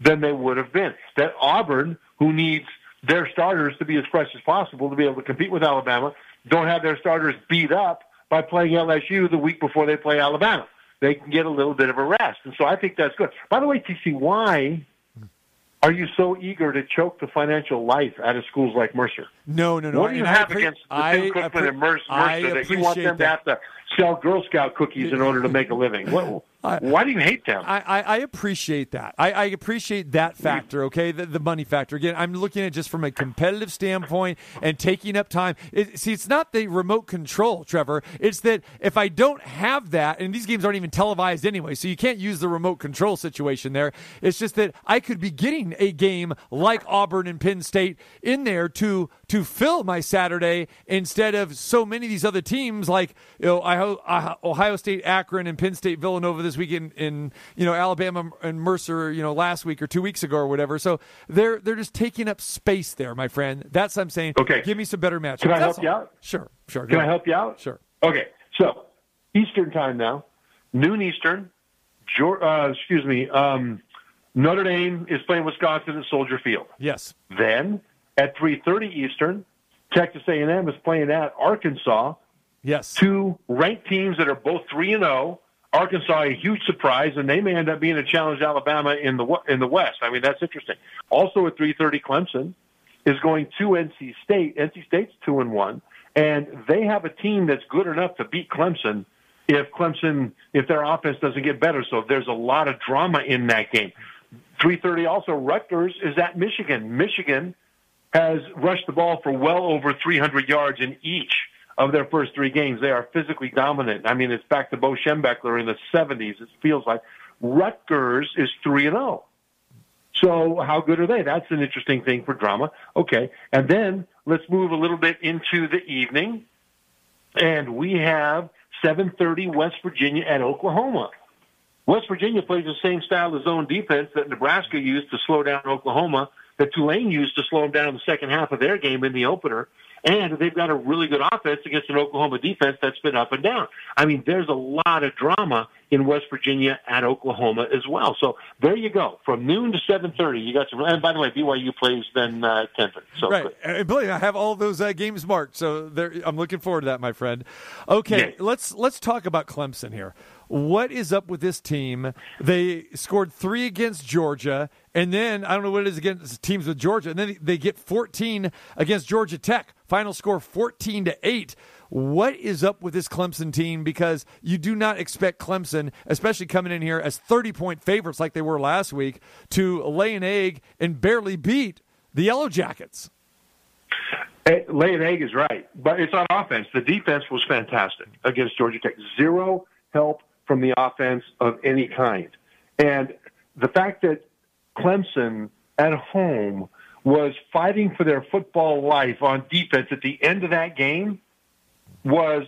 than they would have been. That Auburn, who needs their starters to be as fresh as possible to be able to compete with Alabama, don't have their starters beat up by playing LSU the week before they play Alabama. They can get a little bit of a rest. And so I think that's good. By the way, TC, why are you so eager to choke the financial life out of schools like Mercer? No, no, no. What do you And have against the I Tim Cookman appre- and Mercer, Mercer that you want them to have to sell Girl Scout cookies in order to make a living? What, I- why do you hate them? I, I, I appreciate that. I, I appreciate that factor, okay? The, the money factor. Again, I'm looking at just from a competitive standpoint and taking up time. It, see, it's not the remote control, Trevor. It's that if I don't have that, and these games aren't even televised anyway, so you can't use the remote control situation there. It's just that I could be getting a game like Auburn and Penn State in there to to fill my Saturday instead of so many of these other teams like you know Ohio, Ohio State, Akron, and Penn State, Villanova this weekend, in in you know Alabama and Mercer, you know last week or two weeks ago or whatever. So they're they're just taking up space there, my friend. That's what I'm saying. Okay. give me some better matchups. Can I That's help you out? Sure, sure. Can I help you out? Sure. Okay, so Eastern time now, noon Eastern. Uh, excuse me. Um, Notre Dame is playing Wisconsin at Soldier Field. Yes. Then at 3:30 Eastern, Texas A&M is playing at Arkansas. Yes. Two ranked teams that are both three and zero. Arkansas a huge surprise, and they may end up being a challenge to Alabama in the in the West. I mean, that's interesting. Also at 3:30, Clemson is going to NC State. NC State's two and one, and they have a team that's good enough to beat Clemson if Clemson if their offense doesn't get better. So there's a lot of drama in that game. 3:30 also Rutgers is at Michigan. Michigan has rushed the ball for well over 300 yards in each of their first three games. They are physically dominant. I mean, it's back to Bo Schembechler in the 70s. It feels like Rutgers is three and zero. So how good are they? That's an interesting thing for drama. Okay, and then let's move a little bit into the evening, and we have 7:30 West Virginia at Oklahoma. West Virginia plays the same style of zone defense that Nebraska used to slow down Oklahoma, that Tulane used to slow them down in the second half of their game in the opener. And they've got a really good offense against an Oklahoma defense that's been up and down. I mean, there's a lot of drama in West Virginia at Oklahoma as well. So there you go. From noon to 7.30, you got some. And by the way, BYU plays then uh, 10. So right. good. And believe me, I have all those uh, games marked, so there, I'm looking forward to that, my friend. Okay, Yeah. let's let's talk about Clemson here. What is up with this team? They scored three against Georgia, and then I don't know what it is against teams with Georgia, and then they get 14 against Georgia Tech. Final score 14 to eight. What is up with this Clemson team? Because you do not expect Clemson, especially coming in here as 30 point favorites like they were last week, to lay an egg and barely beat the Yellow Jackets. Eh, Lay an egg is right, but it's on offense. The defense was fantastic against Georgia Tech. Zero help from the offense of any kind. And the fact that Clemson at home was fighting for their football life on defense at the end of that game was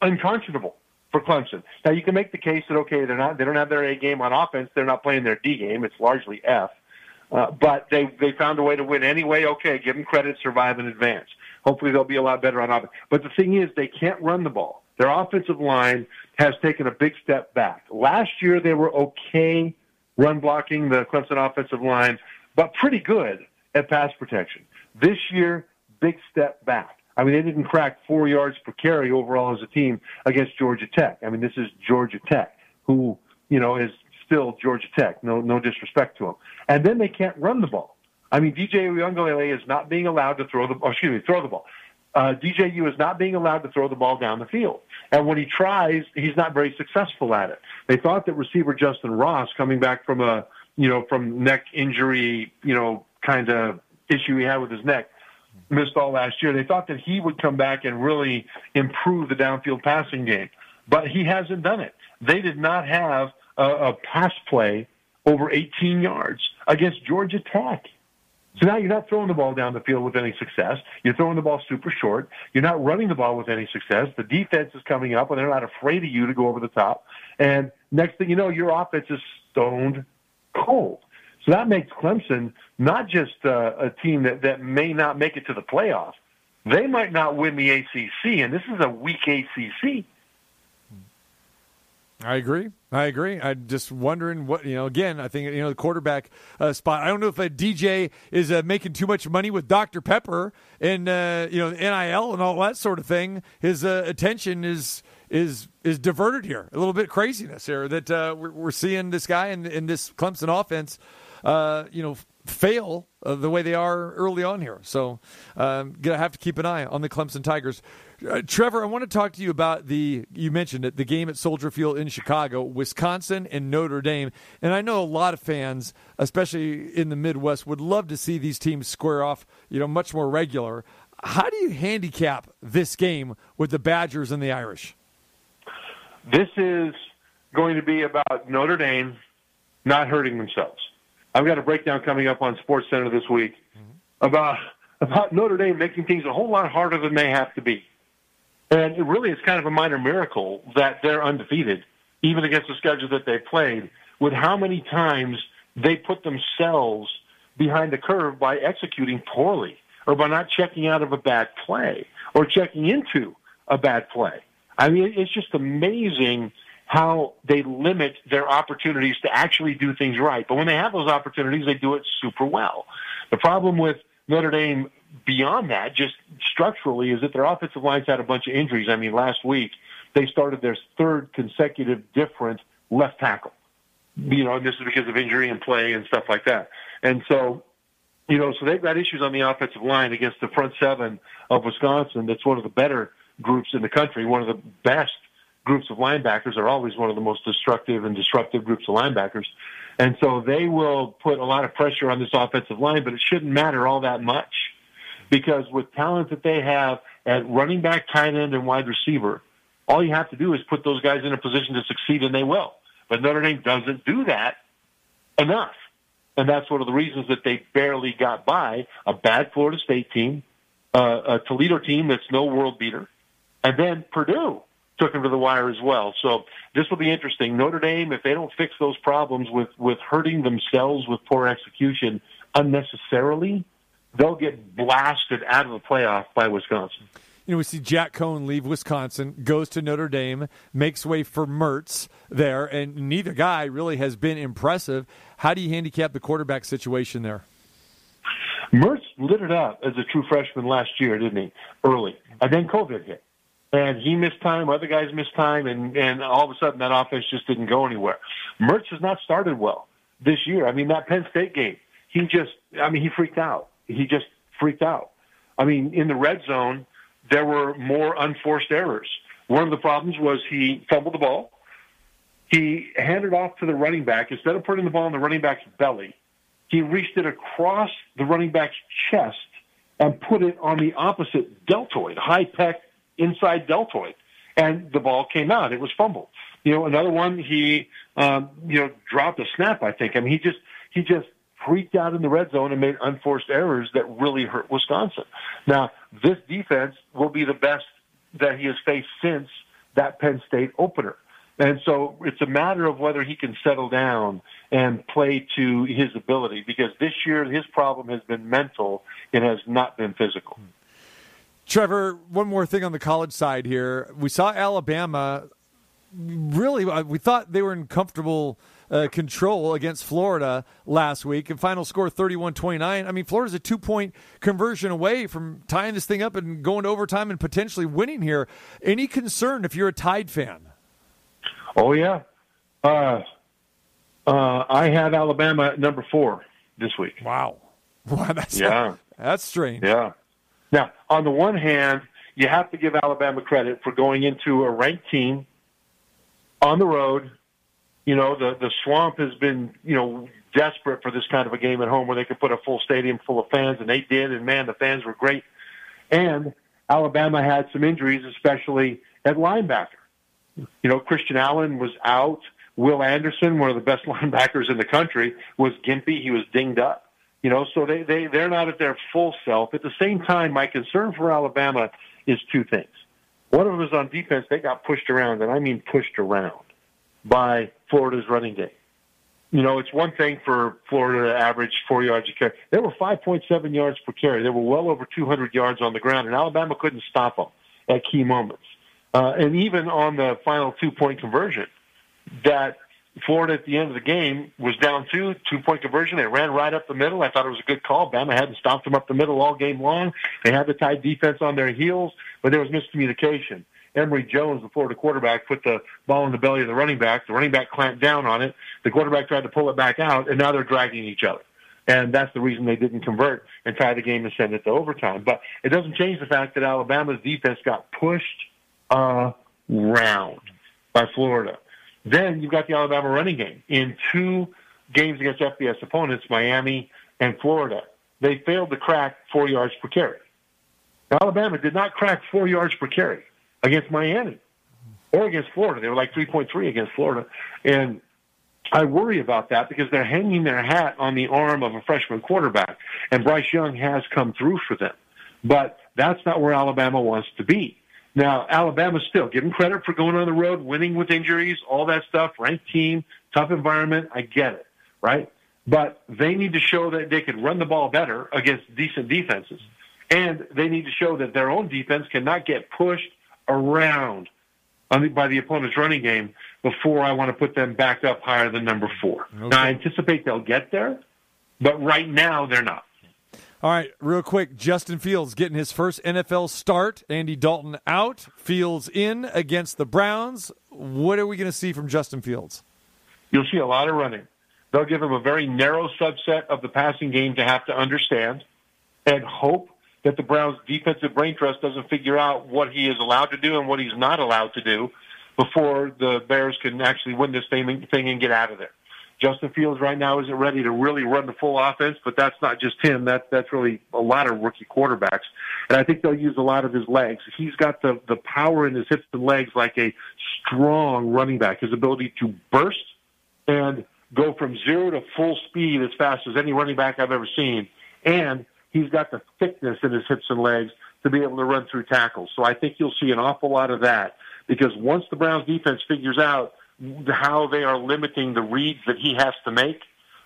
unconscionable for Clemson. Now you can make the case that okay, they're not they don't have their A game on offense, they're not playing their D game. It's largely F. Uh, but they they found a way to win anyway. Okay, give them credit, survive in advance. Hopefully they'll be a lot better on offense. But the thing is, they can't run the ball. Their offensive line has taken a big step back. Last year they were okay run blocking the Clemson offensive line, but pretty good at pass protection. This year, big step back. I mean, they didn't crack four yards per carry overall as a team against Georgia Tech. I mean, this is Georgia Tech, who you know is still Georgia Tech. No, no disrespect to them. And then they can't run the ball. I mean, DJ Uiagalelei is not being allowed to throw the. Oh, excuse me, throw the ball. Uh, DJU is not being allowed to throw the ball down the field. And when he tries, he's not very successful at it. They thought that receiver Justin Ross, coming back from a, you know, from neck injury, you know, kind of issue he had with his neck, missed all last year. They thought that he would come back and really improve the downfield passing game, but he hasn't done it. They did not have a, a pass play over 18 yards against Georgia Tech. So now you're not throwing the ball down the field with any success. You're throwing the ball super short. You're not running the ball with any success. The defense is coming up and they're not afraid of you to go over the top. And next thing you know, your offense is stoned cold. So that makes Clemson not just uh, a team that, that may not make it to the playoffs. They might not win the ACC, and this is a weak ACC. I agree. I agree. I'm just wondering what you know. Again, I think you know the quarterback uh, spot. I don't know if a DJ is uh, making too much money with Dr Pepper and uh, you know NIL and all that sort of thing. His uh, attention is is is diverted here. A little bit craziness here that uh, we're, we're, seeing this guy in, in this Clemson offense. Uh, you know, fail the way they are early on here. So, um, gonna have to keep an eye on the Clemson Tigers. Uh, Trevor, I want to talk to you about the you mentioned it, the game at Soldier Field in Chicago, Wisconsin and Notre Dame. And I know a lot of fans, especially in the Midwest, would love to see these teams square off, you know, much more regular. How do you handicap this game with the Badgers and the Irish? This is going to be about Notre Dame not hurting themselves. I've got a breakdown coming up on Sports Center this week mm-hmm. about about Notre Dame making things a whole lot harder than they have to be. And it really is kind of a minor miracle that they're undefeated, even against the schedule that they played, with how many times they put themselves behind the curve by executing poorly or by not checking out of a bad play or checking into a bad play. I mean, it's just amazing how they limit their opportunities to actually do things right. But when they have those opportunities, they do it super well. The problem with Notre Dame beyond that, just structurally, is that their offensive line's had a bunch of injuries. I mean, last week they started their third consecutive different left tackle. You know, and this is because of injury and play and stuff like that. And so, you know, so they've got issues on the offensive line against the front seven of Wisconsin. That's one of the better groups in the country, one of the best groups of linebackers are always one of the most destructive and disruptive groups of linebackers. And so they will put a lot of pressure on this offensive line, but it shouldn't matter all that much because with talent that they have at running back, tight end, and wide receiver, all you have to do is put those guys in a position to succeed, and they will. But Notre Dame doesn't do that enough. And that's one of the reasons that they barely got by a bad Florida State team, uh, a Toledo team that's no world beater, and then Purdue, took him to the wire as well. So this will be interesting. Notre Dame, if they don't fix those problems with, with hurting themselves with poor execution unnecessarily, they'll get blasted out of the playoff by Wisconsin. You know, we see Jack Coan leave Wisconsin, goes to Notre Dame, makes way for Mertz there, and neither guy really has been impressive. How do you handicap the quarterback situation there? Mertz lit it up as a true freshman last year, didn't he? Early. And then COVID hit and he missed time, other guys missed time, and, and all of a sudden that offense just didn't go anywhere. Mertz has not started well this year. I mean, that Penn State game, he just, I mean, he freaked out. He just freaked out. I mean, in the red zone, there were more unforced errors. One of the problems was he fumbled the ball. He handed off to the running back. Instead of putting the ball in the running back's belly, he reached it across the running back's chest and put it on the opposite deltoid, high pec inside deltoid, and the ball came out. It was fumbled. You know, another one he um, you know dropped a snap. I think. I mean, he just he just freaked out in the red zone and made unforced errors that really hurt Wisconsin. Now, this defense will be the best that he has faced since that Penn State opener. And so it's a matter of whether he can settle down and play to his ability because this year his problem has been mental. It has not been physical. Trevor, one more thing on the college side here. We saw Alabama really, uh, we thought they were in comfortable uh, control against Florida last week and final score 31 29. I mean, Florida's a two point conversion away from tying this thing up and going to overtime and potentially winning here. Any concern if you're a Tide fan? Oh, yeah. Uh, uh, I have Alabama at number four this week. Wow. [laughs] Wow, that's yeah. That's strange. Yeah. Now, on the one hand, you have to give Alabama credit for going into a ranked team on the road. You know, the, the swamp has been, you know, desperate for this kind of a game at home where they could put a full stadium full of fans, and they did, and man, the fans were great. And Alabama had some injuries, especially at linebacker. You know, Christian Allen was out. Will Anderson, one of the best [laughs] linebackers in the country, was gimpy. He was dinged up. You know, so they, they, they're not at their full self. At the same time, my concern for Alabama is two things. One of them is on defense. They got pushed around, and I mean pushed around by Florida's running game. You know, it's one thing for Florida to average four yards a carry. They were 5.7 yards per carry. They were well over 200 yards on the ground, and Alabama couldn't stop them at key moments. Uh, and even on the final two point conversion, that Florida at the end of the game was down two, two point conversion. They ran right up the middle. I thought it was a good call. Bama hadn't stopped them up the middle all game long. They had the tight defense on their heels, but there was miscommunication. Emory Jones, the Florida quarterback, put the ball in the belly of the running back. The running back clamped down on it. The quarterback tried to pull it back out, and now they're dragging each other. And that's the reason they didn't convert and tie the game and send it to overtime. But it doesn't change the fact that Alabama's defense got pushed around by Florida. Then you've got the Alabama running game. In two games against FBS opponents, Miami and Florida, they failed to crack four yards per carry. Alabama did not crack four yards per carry against Miami or against Florida. They were like 3.3 against Florida. And I worry about that because they're hanging their hat on the arm of a freshman quarterback. And Bryce Young has come through for them. But that's not where Alabama wants to be. Now, Alabama still, give them credit for going on the road, winning with injuries, all that stuff, ranked team, tough environment. I get it, right? But they need to show that they can run the ball better against decent defenses. And they need to show that their own defense cannot get pushed around by the opponent's running game before I want to put them back up higher than number four. Okay. Now, I anticipate they'll get there, but right now they're not. All right, real quick. Justin Fields getting his first NFL start. Andy Dalton out. Fields in against the Browns. What are we going to see from Justin Fields? You'll see a lot of running. They'll give him a very narrow subset of the passing game to have to understand and hope that the Browns' defensive brain trust doesn't figure out what he is allowed to do and what he's not allowed to do before the Bears can actually win this thing and get out of there. Justin Fields right now isn't ready to really run the full offense, but that's not just him. That that's really a lot of rookie quarterbacks, and I think they'll use a lot of his legs. He's got the the power in his hips and legs like a strong running back. His ability to burst and go from zero to full speed as fast as any running back I've ever seen, and he's got the thickness in his hips and legs to be able to run through tackles. So I think you'll see an awful lot of that because once the Browns defense figures out how they are limiting the reads that he has to make,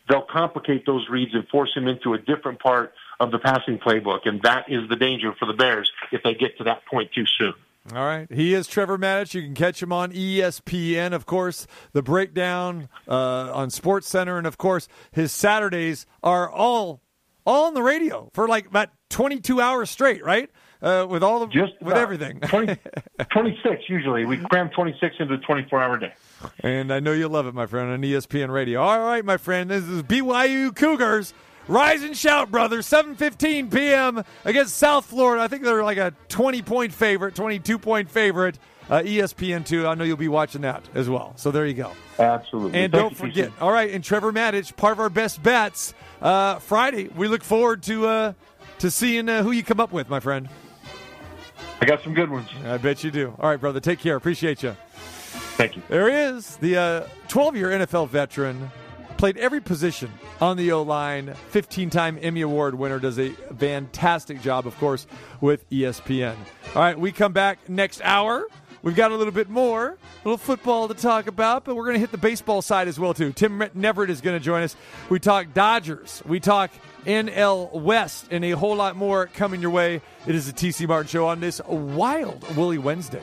they'll complicate those reads and force him into a different part of the passing playbook. And that is the danger for the Bears if they get to that point too soon. All right. He is Trevor Matich. You can catch him on ESPN, of course, the breakdown uh, on Sports Center. And, of course, his Saturdays are all all on the radio for like about 22 hours straight, right? Uh, with all the Just with everything. 20, [laughs] 26 usually. We cram 26 into a 24 hour day. And I know you love it, my friend, on ESPN Radio. All right, my friend, this is BYU Cougars. Rise and shout, brother! 7:15 p.m. against South Florida. I think they're like a 20 point favorite, 22 point favorite. Uh, ESPN two. I know you'll be watching that as well. So there you go. Absolutely. And Thank don't forget. All right, and Trevor Matich, part of our best bets. Uh, Friday, we look forward to uh, to seeing uh, who you come up with, my friend. I got some good ones. I bet you do. All right, brother. Take care. Appreciate you. Thank you. There he is, the uh, 12 year NFL veteran. Played every position on the O line. 15 time Emmy Award winner. Does a fantastic job, of course, with ESPN. All right, we come back next hour. We've got a little bit more, a little football to talk about, but we're going to hit the baseball side as well too. Tim Neverett is going to join us. We talk Dodgers, we talk NL West, and a whole lot more coming your way. It is the TC Martin Show on this wild Willie Wednesday.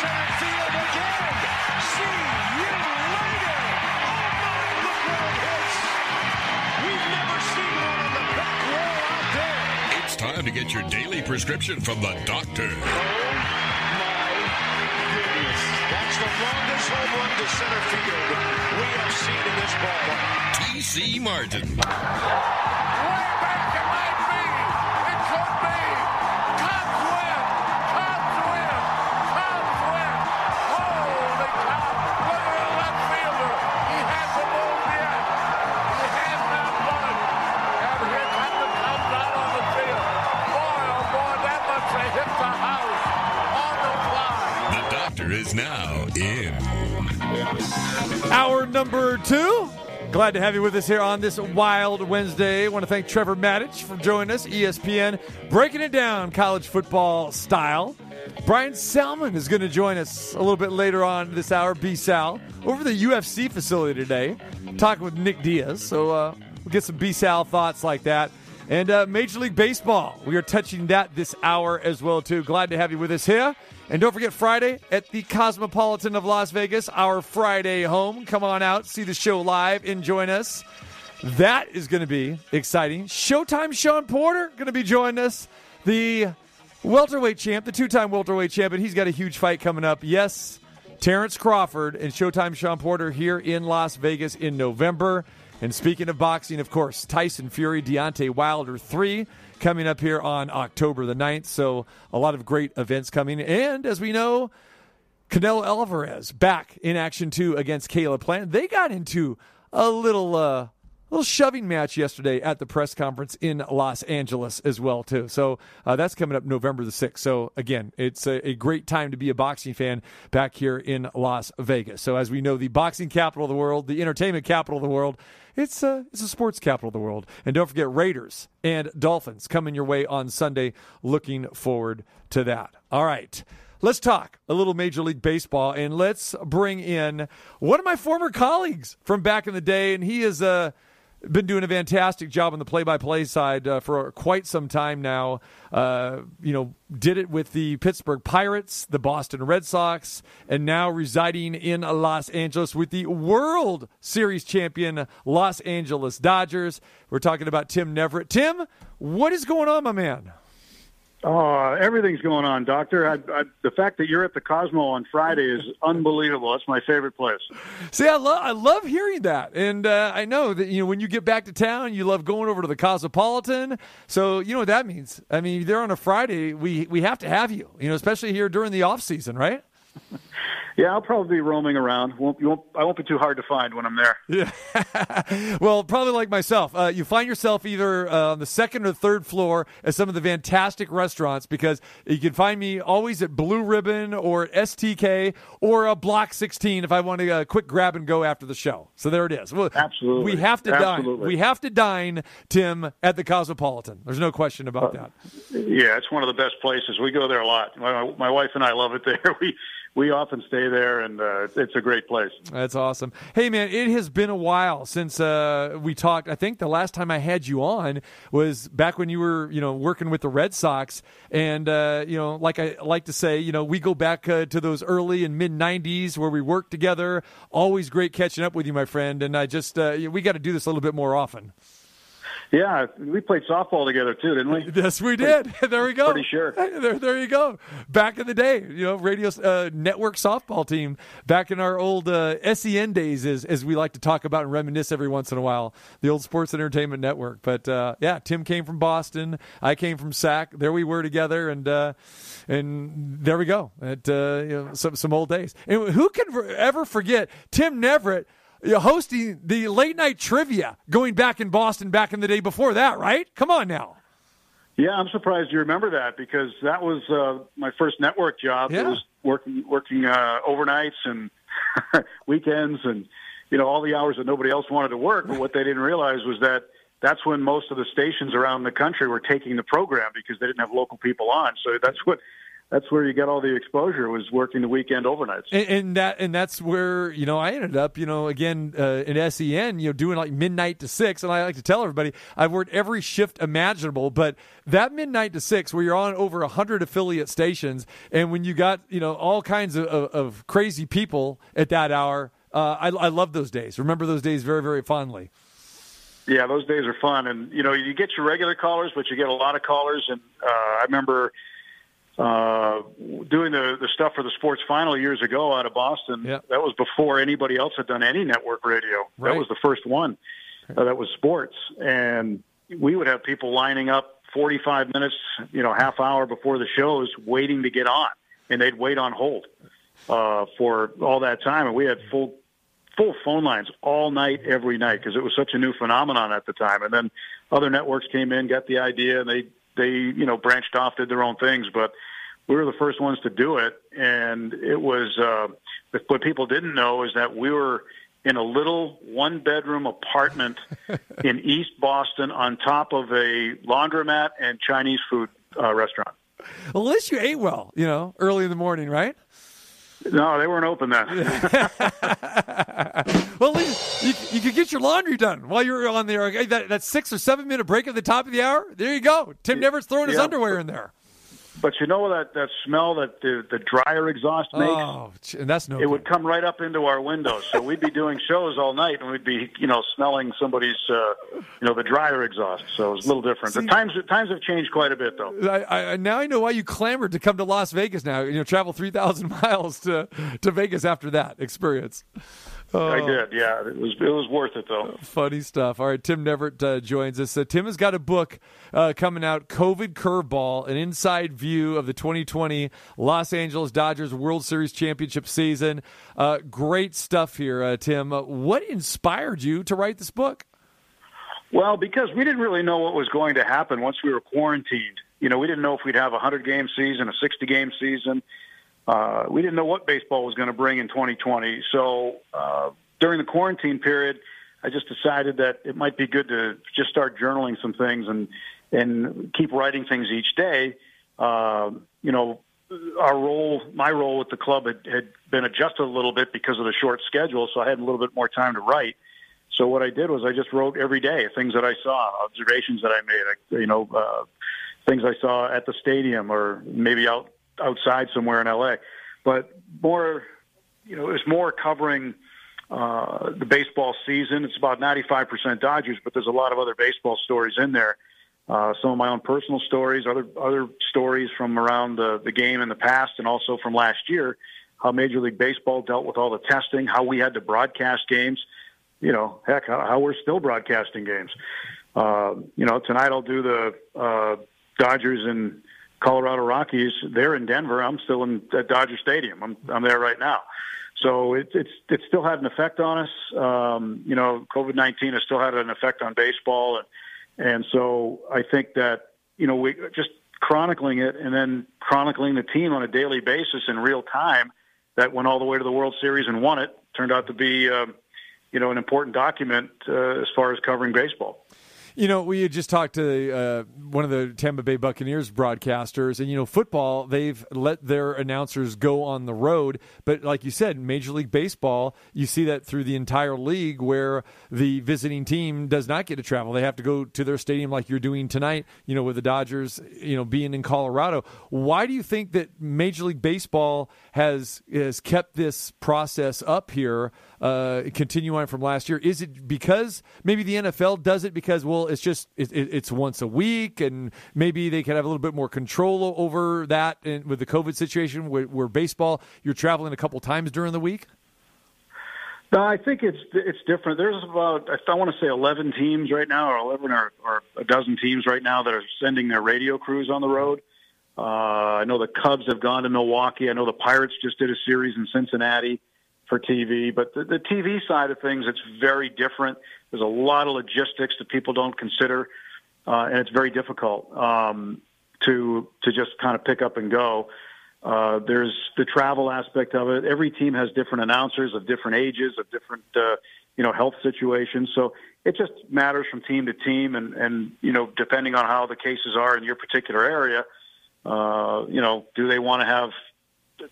center field again. See you later. Oh my, look where it hits. We've never seen one on the back wall out there. It's time to get your daily prescription from the doctor. Oh my goodness. That's the longest home run to center field we have seen in this ballpark. TC Martin. Is now in. Hour number two. Glad to have you with us here on this wild Wednesday. want to thank Trevor Matich for joining us, ESPN, breaking it down college football style. Brian Salmon is going to join us a little bit later on this hour, B Sal, over the UFC facility today, talking with Nick Diaz. So uh, we'll get some B Sal thoughts like that. And uh, Major League Baseball, we are touching that this hour as well too. Glad to have you with us here. And don't forget Friday at the Cosmopolitan of Las Vegas, our Friday home. Come on out, see the show live, and join us. That is going to be exciting. Showtime Shawn Porter going to be joining us. The welterweight champ, the two-time welterweight champion. He's got a huge fight coming up. Yes, Terrence Crawford and Showtime Shawn Porter here in Las Vegas in November. And speaking of boxing, of course, Tyson Fury, Deontay Wilder 3 coming up here on October the 9th. So a lot of great events coming. And as we know, Canelo Alvarez back in action too against Caleb Plant. They got into a little uh little shoving match yesterday at the press conference in Los Angeles as well too. So uh, that's coming up November the 6th. So again, it's a, a great time to be a boxing fan back here in Las Vegas. So as we know, the boxing capital of the world, the entertainment capital of the world, it's a, it's a sports capital of the world. And don't forget Raiders and Dolphins coming your way on Sunday. Looking forward to that. All right. Let's talk a little Major League Baseball and let's bring in one of my former colleagues from back in the day. And he is uh, been doing a fantastic job on the play-by-play side uh, for quite some time now. Uh, you know, did it with the Pittsburgh Pirates, the Boston Red Sox, and now residing in Los Angeles with the World Series champion Los Angeles Dodgers. We're talking about Tim Neverett. Tim, what is going on, my man? Oh, everything's going on, Doctor. I, I, the fact that you're at the Cosmo on Friday is [laughs] unbelievable. That's my favorite place. See, I love I love hearing that, and uh, I know that you know when you get back to town, you love going over to the Cosmopolitan. So you know what that means. I mean, there on a Friday, we we have to have you. You know, especially here during the off season, right? Yeah, I'll probably be roaming around. Won't, you won't, I won't be too hard to find when I'm there. Yeah. [laughs] well, probably like myself, uh, you find yourself either uh, on the second or third floor at some of the fantastic restaurants because you can find me always at Blue Ribbon or STK or a Block 16 if I want to uh, quick grab and go after the show. So there it is. Well, Absolutely. We have to Absolutely. dine. We have to dine, Tim, at the Cosmopolitan. There's no question about that. Yeah, it's one of the best places. We go there a lot. My, my wife and I love it there. [laughs] We we often stay there, and uh, it's a great place. That's awesome. Hey, man, it has been a while since uh, we talked. I think the last time I had you on was back when you were, you know, working with the Red Sox. And, uh, you know, like I like to say, you know, we go back uh, to those early and mid 90s where we worked together. Always great catching up with you, my friend. And I just, uh, we got to do this a little bit more often. Yeah, we played softball together too, didn't we? [laughs] Yes, we did. [laughs] there we go. Pretty sure. There, there you go. Back in the day, you know, radio uh, network softball team. Back in our old uh, SEN days, as as we like to talk about and reminisce every once in a while, the old Sports Entertainment Network. But uh, yeah, Tim came from Boston. I came from SAC. There we were together, and uh, and there we go. At uh, you know, some some old days. And who can ever forget Tim Neverett? Hosting the late night trivia going back in Boston back in the day before that, right? Come on now. Yeah, I'm surprised you remember that because that was uh, my first network job. Yeah. It was working working uh, overnights and [laughs] weekends and you know all the hours that nobody else wanted to work. But what they didn't realize was that that's when most of the stations around the country were taking the program because they didn't have local people on. So that's what that's where you get all the exposure was working the weekend overnights. And, and that and that's where you know I ended up. You know, again uh, in Sen, you know, doing like midnight to six. And I like to tell everybody I've worked every shift imaginable, but that midnight to six, where you're on over hundred affiliate stations, and when you got you know all kinds of, of, of crazy people at that hour, uh, I, I love those days. Remember those days very very fondly. Yeah, those days are fun, and you know you get your regular callers, but you get a lot of callers. And uh, I remember uh, doing the the stuff for the sports final years ago out of Boston. Yeah. That was before anybody else had done any network radio. Right. That was the first one uh, that was sports, and we would have people lining up 45 minutes, you know, half hour before the shows, waiting to get on, and they'd wait on hold uh, for all that time, and we had full full phone lines all night, every night, because it was such a new phenomenon at the time. And then other networks came in, got the idea, and they they you know branched off, did their own things, but we were the first ones to do it. And it was uh, what people didn't know is that we were in a little one bedroom apartment [laughs] in East Boston on top of a laundromat and Chinese food uh, restaurant. Well, at least you ate well, you know, early in the morning, right? No, they weren't open then. [laughs] well, at least you, you could get your laundry done while you're on there. That, that six or seven minute break at the top of the hour. There you go. Tim Never's throwing his Yeah. underwear in there. But you know that that smell that the the dryer exhaust makes. Oh, and that's no. it would come right up into our windows. So we'd be doing shows all night, and we'd be, you know, smelling somebody's, uh, you know, the dryer exhaust. So it was a little different. The times times have changed quite a bit, though. I, I, now I know why you clamored to come to Las Vegas. Now you know, travel three thousand [laughs] miles to to Vegas after that experience. I Oh. did, yeah. It was it was worth it though. Funny stuff. All right, Tim Neverett uh, joins us. Uh, Tim has got a book uh, coming out, COVID Curveball, an inside view of the 2020 Los Angeles Dodgers World Series championship season. Uh, great stuff here, uh, Tim. Uh, what inspired you to write this book? Well, because we didn't really know what was going to happen once we were quarantined. You know, we didn't know if we'd have a 100 game season, a 60 game season. Uh, we didn't know what baseball was going to bring in 2020. So uh, during the quarantine period, I just decided that it might be good to just start journaling some things and and keep writing things each day. Uh, you know, our role, my role with the club had, had been adjusted a little bit because of the short schedule, so I had a little bit more time to write. So what I did was I just wrote every day things that I saw, observations that I made, you know, uh, things I saw at the stadium or maybe out outside somewhere in LA. But more, you know, it was more covering uh, the baseball season. It's about 95% Dodgers, but there's a lot of other baseball stories in there. Uh, some of my own personal stories, other other stories from around the, the game in the past, and also from last year, how Major League Baseball dealt with all the testing, how we had to broadcast games. You know, heck, how, how we're still broadcasting games. Uh, you know, tonight I'll do the uh, Dodgers and Colorado Rockies. They're in Denver. I'm still in at Dodger Stadium. I'm I'm there right now. So it, it's it's still had an effect on us. Um, you know, COVID nineteen has still had an effect on baseball, and and so I think that you know we just chronicling it and then chronicling the team on a daily basis in real time that went all the way to the World Series and won it turned out to be um, you know an important document uh, as far as covering baseball. You know, we had just talked to uh, one of the Tampa Bay Buccaneers broadcasters, and you know, football they've let their announcers go on the road, but like you said, Major League Baseball, you see that through the entire league where the visiting team does not get to travel; they have to go to their stadium, like you're doing tonight. You know, with the Dodgers, you know, being in Colorado. Why do you think that Major League Baseball has has kept this process up here? Uh, continue on from last year? Is it because maybe the NFL does it because well, it's just it, it, it's once a week, and maybe they can have a little bit more control over that and with the COVID situation, where, where baseball you're traveling a couple times during the week. No, I think it's it's different. There's about I want to say 11 teams right now, or 11 or, or a dozen teams right now that are sending their radio crews on the road. Uh, I know the Cubs have gone to Milwaukee. I know the Pirates just did a series in Cincinnati for TV. But the, the TV side of things, it's very different. There's a lot of logistics that people don't consider, uh, and it's very difficult um, to to just kind of pick up and go. Uh, there's the travel aspect of it. Every team has different announcers of different ages, of different uh, you know health situations. So it just matters from team to team, and and you know depending on how the cases are in your particular area, uh, you know, do they want to have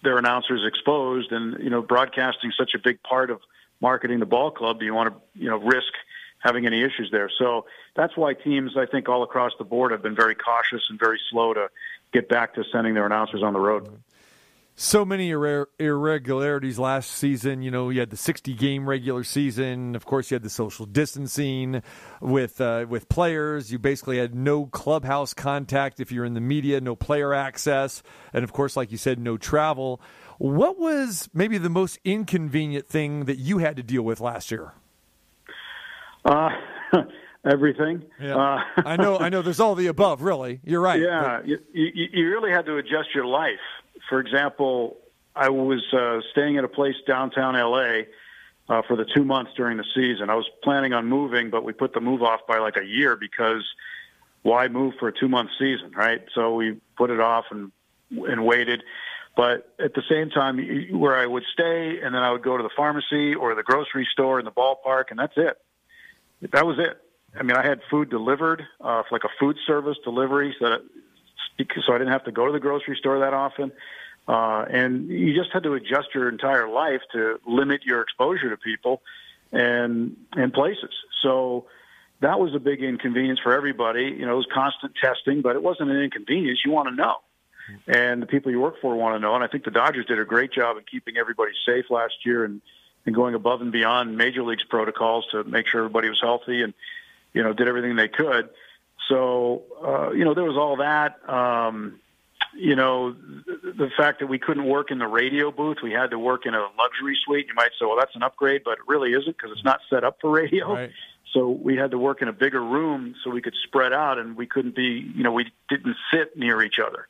their announcers exposed? And you know, broadcasting such a big part of marketing the ball club. Do you want to you know risk having any issues there? So that's why teams, I think, all across the board have been very cautious and very slow to get back to sending their announcers on the road. So many irre- irregularities last season. You know, you had the 60 game regular season. Of course, you had the social distancing with uh, with players. You basically had no clubhouse contact if you're in the media, no player access, and of course, like you said, no travel. What was maybe the most inconvenient thing that you had to deal with last year? Uh, [laughs] everything. Yeah. Uh, I know. I know. There's all the above. Really, you're right. [laughs] Yeah, you, you, you really had to adjust your life. For example, I was uh, staying at a place downtown LA uh, for the two months during the season. I was planning on moving, but we put the move off by like a year because why move for a two month season, right? So we put it off and and waited. But at the same time, where I would stay, and then I would go to the pharmacy or the grocery store in the ballpark, and that's it. That was it. I mean, I had food delivered, uh, like a food service delivery, so that so I didn't have to go to the grocery store that often. Uh, and you just had to adjust your entire life to limit your exposure to people and and places. So that was a big inconvenience for everybody. You know, it was constant testing, but it wasn't an inconvenience. You want to know, and the people you work for want to know. And I think the Dodgers did a great job in keeping everybody safe last year and and going above and beyond major leagues protocols to make sure everybody was healthy and you know did everything they could. So uh, you know there was all that. Um, you know the, the fact that we couldn't work in the radio booth, we had to work in a luxury suite. You might say, well, that's an upgrade, but it really isn't because it's not set up for radio. Right. So we had to work in a bigger room so we could spread out, and we couldn't be, you know, we didn't sit near each other.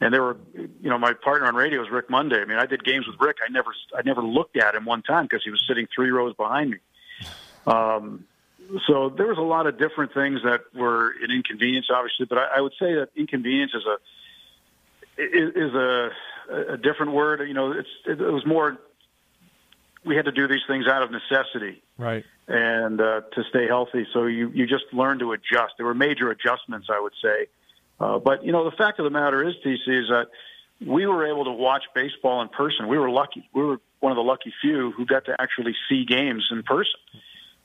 And there were, you know, my partner on radio was Rick Monday. I mean, I did games with Rick. I never, I never looked at him one time because he was sitting three rows behind me. Um, so there was a lot of different things that were an inconvenience, obviously. But I, I would say that inconvenience is a is, is a a different word. You know, it's it, it was more. We had to do these things out of necessity Right. and uh, to stay healthy. So you you just learn to adjust. There were major adjustments, I would say. Uh, but you know, the fact of the matter is, TC, is that we were able to watch baseball in person. We were lucky. We were one of the lucky few who got to actually see games in person,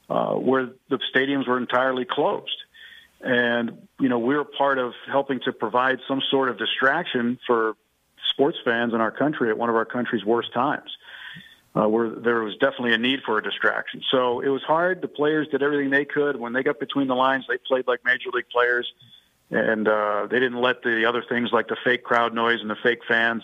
uh, where the stadiums were entirely closed. And you know, we were part of helping to provide some sort of distraction for sports fans in our country at one of our country's worst times uh, where there was definitely a need for a distraction. So it was hard. The players did everything they could. When they got between the lines, they played like major league players, and uh, they didn't let the other things like the fake crowd noise and the fake fans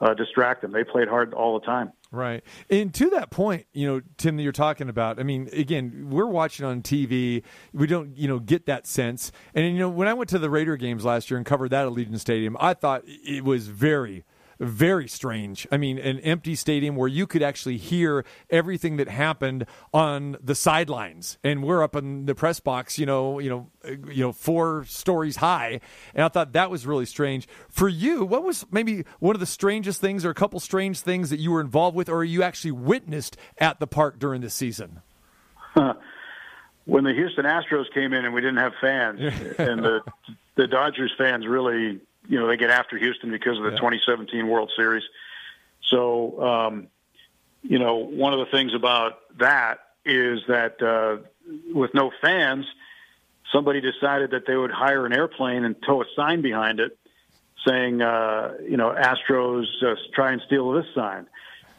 uh, distract them. They played hard all the time. Right. And to that point, you know, Tim, that you're talking about, I mean, again, we're watching on TV. We don't, you know, get that sense. And, you know, when I went to the Raider games last year and covered that at Allegiant Stadium, I thought it was very, very strange. I mean, an empty stadium where you could actually hear everything that happened on the sidelines, and we're up in the press box, you know, you know, you know, four stories high, and I thought that was really strange. For you, what was maybe one of the strangest things, or a couple strange things that you were involved with, or you actually witnessed at the park during this season? [laughs] when the Houston Astros came in and we didn't have fans, [laughs] and the the Dodgers fans really, you know, they get after Houston because of the Yeah. 2017 World Series. So, um, you know, one of the things about that is that uh, with no fans, somebody decided that they would hire an airplane and tow a sign behind it saying, uh, you know, Astros uh, try and steal this sign.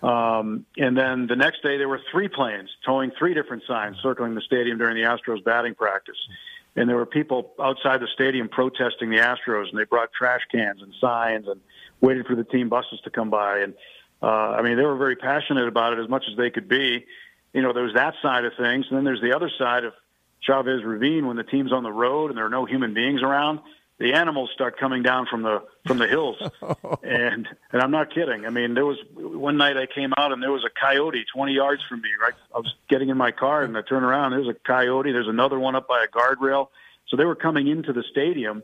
Um, and then the next day, there were three planes towing three different signs circling the stadium during the Astros batting practice. And there were people outside the stadium protesting the Astros, and they brought trash cans and signs and waited for the team buses to come by. And uh, I mean, they were very passionate about it as much as they could be. You know, there's that side of things, and then there's the other side of Chavez Ravine when the team's on the road and there are no human beings around. The animals start coming down from the from the hills, [laughs] and and I'm not kidding. I mean, there was one night I came out and there was a coyote 20 yards from me. Right, I was getting in my car and I turn around. There's a coyote. There's another one up by a guardrail. So they were coming into the stadium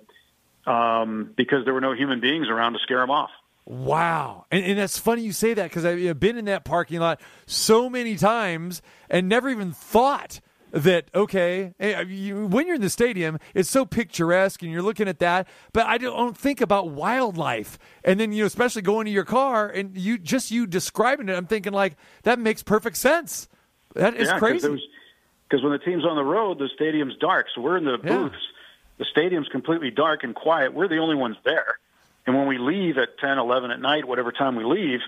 um, because there were no human beings around to scare them off. Wow. And, and that's funny you say that because I've been in that parking lot so many times and never even thought that, okay, eh, you, when you're in the stadium, it's so picturesque and you're looking at that, but I don't think about wildlife. And then, you know, especially going to your car and you just you describing it, I'm thinking like, that makes perfect sense. That is yeah, crazy. Because when the team's on the road, the stadium's dark. So we're in the Yeah. booths. The stadium's completely dark and quiet. We're the only ones there. And when we leave at 10, 11 at night, whatever time we leave,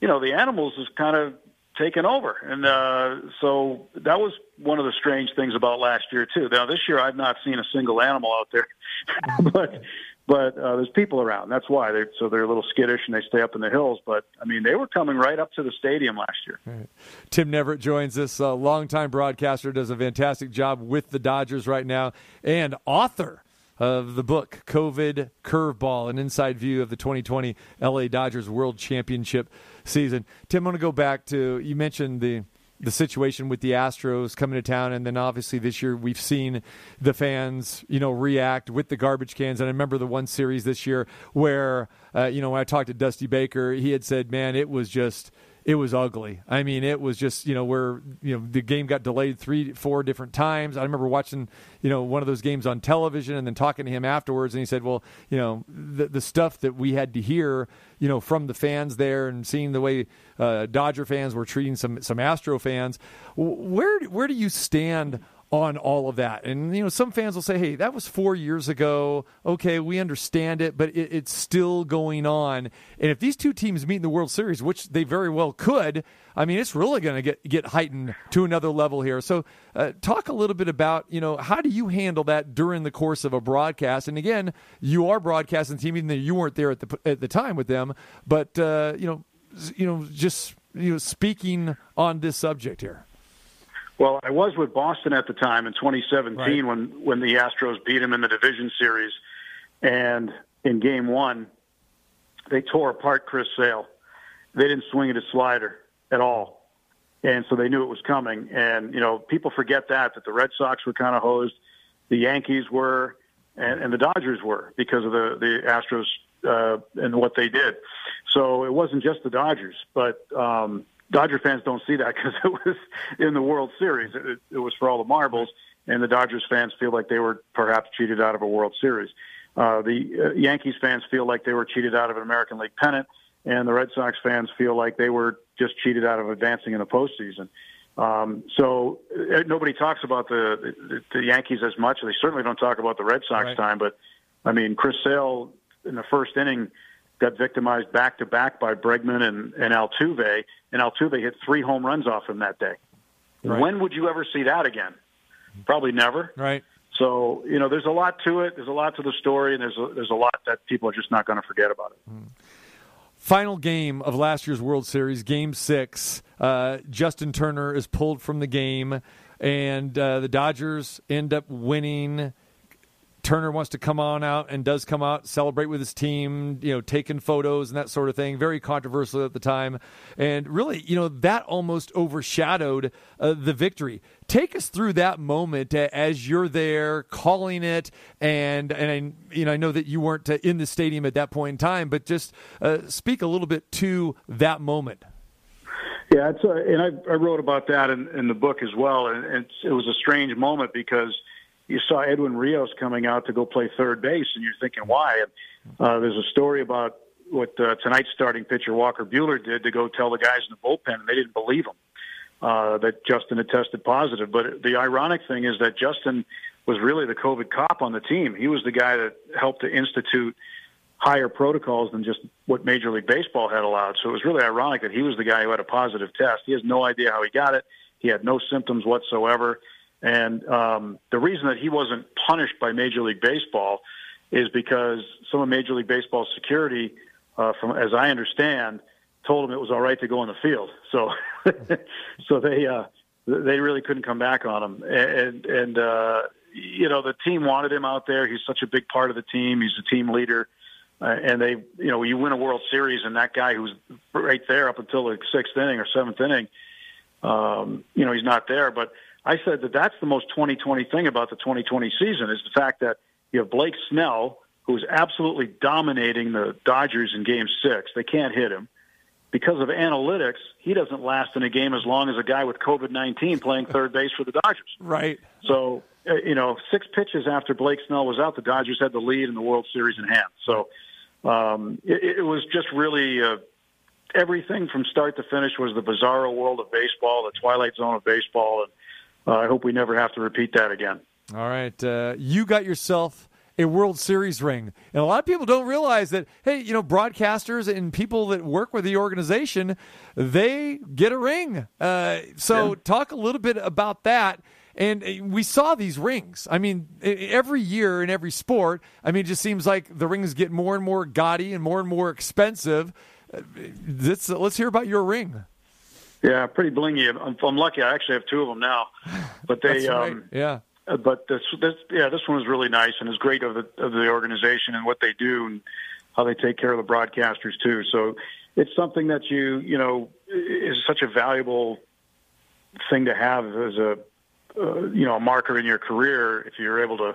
you know, the animals is kind of taken over. And uh, so that was one of the strange things about last year too. Now this year I've not seen a single animal out there, [laughs] but but uh, there's people around. That's why they so they're a little skittish and they stay up in the hills. But I mean, they were coming right up to the stadium last year. Right. Tim Neverett joins us, a longtime broadcaster, does a fantastic job with the Dodgers right now, and author of the book COVID Curveball, an inside view of the 2020 LA Dodgers World Championship season. Tim, I want to go back to you mentioned the the situation with the Astros coming to town, and then obviously this year we've seen the fans, you know, react with the garbage cans. And I remember the one series this year where, uh, you know, when I talked to Dusty Baker, he had said, "Man, it was just." It was ugly. I mean, it was just you know where you know the game got delayed three, four different times. I remember watching you know one of those games on television and then talking to him afterwards, and he said, "Well, you know the the stuff that we had to hear, you know, from the fans there and seeing the way uh, Dodger fans were treating some some Astro fans. Where where do you stand?" On all of that. And, you know, some fans will say, hey, that was four years ago. Okay, we understand it, but it, it's still going on. And if these two teams meet in the World Series, which they very well could, I mean, it's really going to get, get heightened to another level here. So, uh, talk a little bit about, you know, how do you handle that during the course of a broadcast? And again, you are broadcasting the team, even though you weren't there at the, at the time with them, but, uh, you know, you know, just, you know, speaking on this subject here. Well, I was with Boston at the time in 2017 right. when when the Astros beat them in the division series, and in Game One, they tore apart Chris Sale. They didn't swing at his slider at all, and so they knew it was coming. And you know, people forget that that the Red Sox were kind of hosed, the Yankees were, and, and the Dodgers were because of the the Astros uh, and what they did. So it wasn't just the Dodgers, but um, Dodger fans don't see that [laughs] because it was in the World Series. It, it was for all the marbles, and the Dodgers fans feel like they were perhaps cheated out of a World Series. Uh, the uh, Yankees fans feel like they were cheated out of an American League pennant, and the Red Sox fans feel like they were just cheated out of advancing in the postseason. Um, so uh, nobody talks about the, the the Yankees as much. They certainly don't talk about the Red Sox right. time. But I mean, Chris Sale in the first inning got victimized back to back by Bregman and, and Altuve, and Altuve hit three home runs off him that day. Right. When would you ever see that again? Probably never. Right. So you know, there's a lot to it. There's a lot to the story, and there's a, there's a lot that people are just not going to forget about it. Mm. Final game of last year's World Series, Game Six. Uh, Justin Turner is pulled from the game, and uh, the Dodgers end up winning Turner wants to come on out and does come out, celebrate with his team, you know, taking photos and that sort of thing. Very controversial at the time. And really, you know, that almost overshadowed uh, the victory. Take us through that moment uh, as you're there calling it. And, and I, you know, I know that you weren't uh, in the stadium at that point in time, but just uh, speak a little bit to that moment. Yeah, it's, uh, and I, I wrote about that in, in the book as well. And it's, it was a strange moment because – you saw Edwin Rios coming out to go play third base, and you're thinking, why? Uh, there's a story about what uh, tonight's starting pitcher Walker Buehler did to go tell the guys in the bullpen, and they didn't believe him uh, that Justin had tested positive. But the ironic thing is that Justin was really the COVID cop on the team. He was the guy that helped to institute higher protocols than just what Major League Baseball had allowed. So it was really ironic that he was the guy who had a positive test. He has no idea how he got it. He had no symptoms whatsoever. And um, the reason that he wasn't punished by Major League Baseball is because some of Major League Baseball's security, uh, from as I understand, told him it was all right to go on the field. So, [laughs] so they uh, they really couldn't come back on him. And and uh, you know the team wanted him out there. He's such a big part of the team. He's a team leader. Uh, and they, you know, you win a World Series, and that guy who's right there up until the sixth inning or seventh inning, um, you know, he's not there. But I said that that's the most 2020 thing about the 2020 season is the fact that you have Blake Snell, who's absolutely dominating the Dodgers in Game Six. They can't hit him because of analytics. He doesn't last in a game as long as a guy with COVID 19 playing third base for the Dodgers. Right. So uh, you know, six pitches after Blake Snell was out, the Dodgers had the lead in the World Series in hand. So um, it, it was just really. Uh, everything from start to finish was the bizarro world of baseball, the twilight zone of baseball, and I hope we never have to repeat that again. All right. Uh, you got yourself a World Series ring. And a lot of people don't realize that, hey, you know, broadcasters and people that work with the organization, they get a ring. Uh, so, talk a little bit about that. And uh, we saw these rings. I mean, every year in every sport, I mean, it just seems like the rings get more and more gaudy and more and more expensive. Uh, Let's, let's hear about your ring. Yeah, pretty blingy. I'm, I'm lucky. I actually have two of them now, but [laughs] they. Right. um, yeah. uh, But this, this, yeah, this one was really nice and is great of the of the organization and what they do and how they take care of the broadcasters too. So it's something that you you know is such a valuable thing to have as a uh, you know a marker in your career if you're able to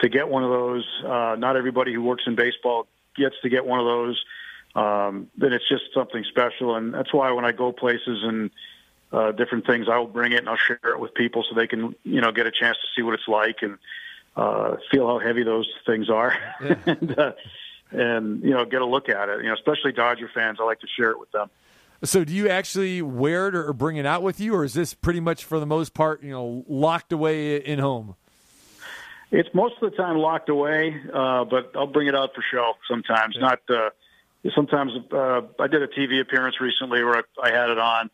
to get one of those. Uh, not everybody who works in baseball gets to get one of those. Um, then it's just something special, and that's why when I go places and uh, different things, I will bring it and I'll share it with people so they can you know get a chance to see what it's like and uh, feel how heavy those things are, [laughs] and uh, and you know get a look at it. You know, especially Dodger fans, I like to share it with them. So, do you actually wear it or bring it out with you, or is this pretty much for the most part, you know, locked away in home? It's most of the time locked away, uh, but I'll bring it out for show sometimes. Not uh, sometimes. Uh, I did a TV appearance recently where I, I had it on.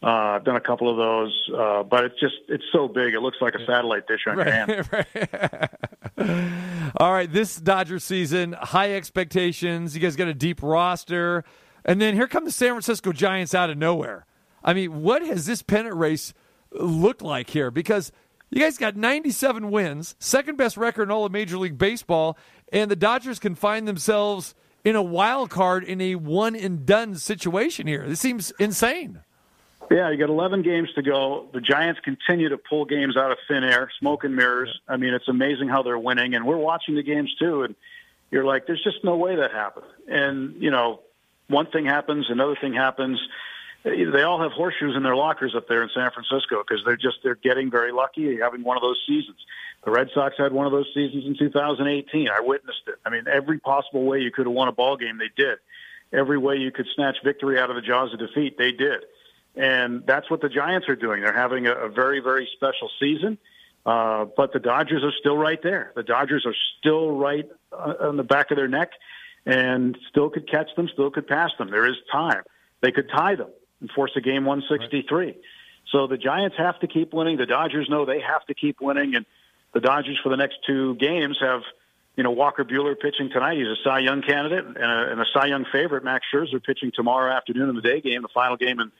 Uh, I've done a couple of those, uh, but it's just it's so big. It looks like a satellite dish on your hand. [laughs] [laughs] All right, this Dodger season, high expectations. You guys got a deep roster. And then here come the San Francisco Giants out of nowhere. I mean, what has this pennant race looked like here? Because you guys got 97 wins, second best record in all of Major League Baseball, and the Dodgers can find themselves in a wild card in a one and done situation here. This seems insane. Yeah, you got 11 games to go. The Giants continue to pull games out of thin air, smoke and mirrors. I mean, it's amazing how they're winning, and we're watching the games too. And you're like, there's just no way that happened. And you know, one thing happens, another thing happens. They all have horseshoes in their lockers up there in San Francisco because they're just they're getting very lucky having one of those seasons. The Red Sox had one of those seasons in 2018. I witnessed it. I mean, every possible way you could have won a ball game, they did. Every way you could snatch victory out of the jaws of defeat, they did. And that's what the Giants are doing. They're having a, a very, very special season. Uh, but the Dodgers are still right there. The Dodgers are still right uh, on the back of their neck and still could catch them, still could pass them. There is time. They could tie them and force a game 163. So the Giants have to keep winning. The Dodgers know they have to keep winning. And the Dodgers for the next two games have, you know, Walker Buehler pitching tonight. He's a Cy Young candidate and a, and a Cy Young favorite. Max Scherzer pitching tomorrow afternoon in the day game, the final game in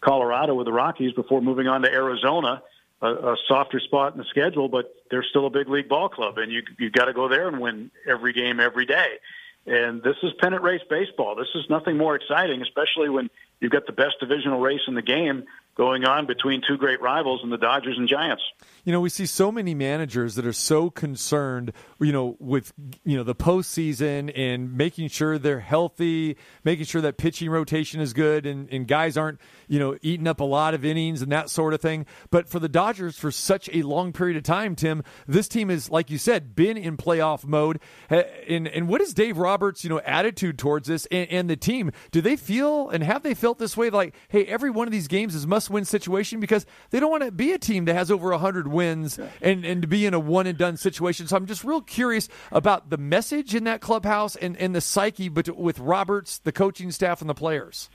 Colorado with the Rockies before moving on to Arizona, a, a softer spot in the schedule, but they're still a big league ball club, and you you've got to go there and win every game every day. And this is pennant race baseball. This is nothing more exciting, especially when you've got the best divisional race in the game going on between two great rivals in the Dodgers and Giants. You know, we see so many managers that are so concerned, you know, with you know the postseason and making sure they're healthy, making sure that pitching rotation is good, and, and guys aren't you know eating up a lot of innings and that sort of thing. But for the Dodgers, for such a long period of time, Tim, this team is like you said, been in playoff mode. And and what is Dave Roberts' you know attitude towards this and, and the team? Do they feel and have they felt this way? Like, hey, every one of these games is must-win situation because they don't want to be a team that has over hundred wins and and to be in a one and done situation. So I'm just real curious about the message in that clubhouse and and the psyche, but with Roberts, the coaching staff, and the players.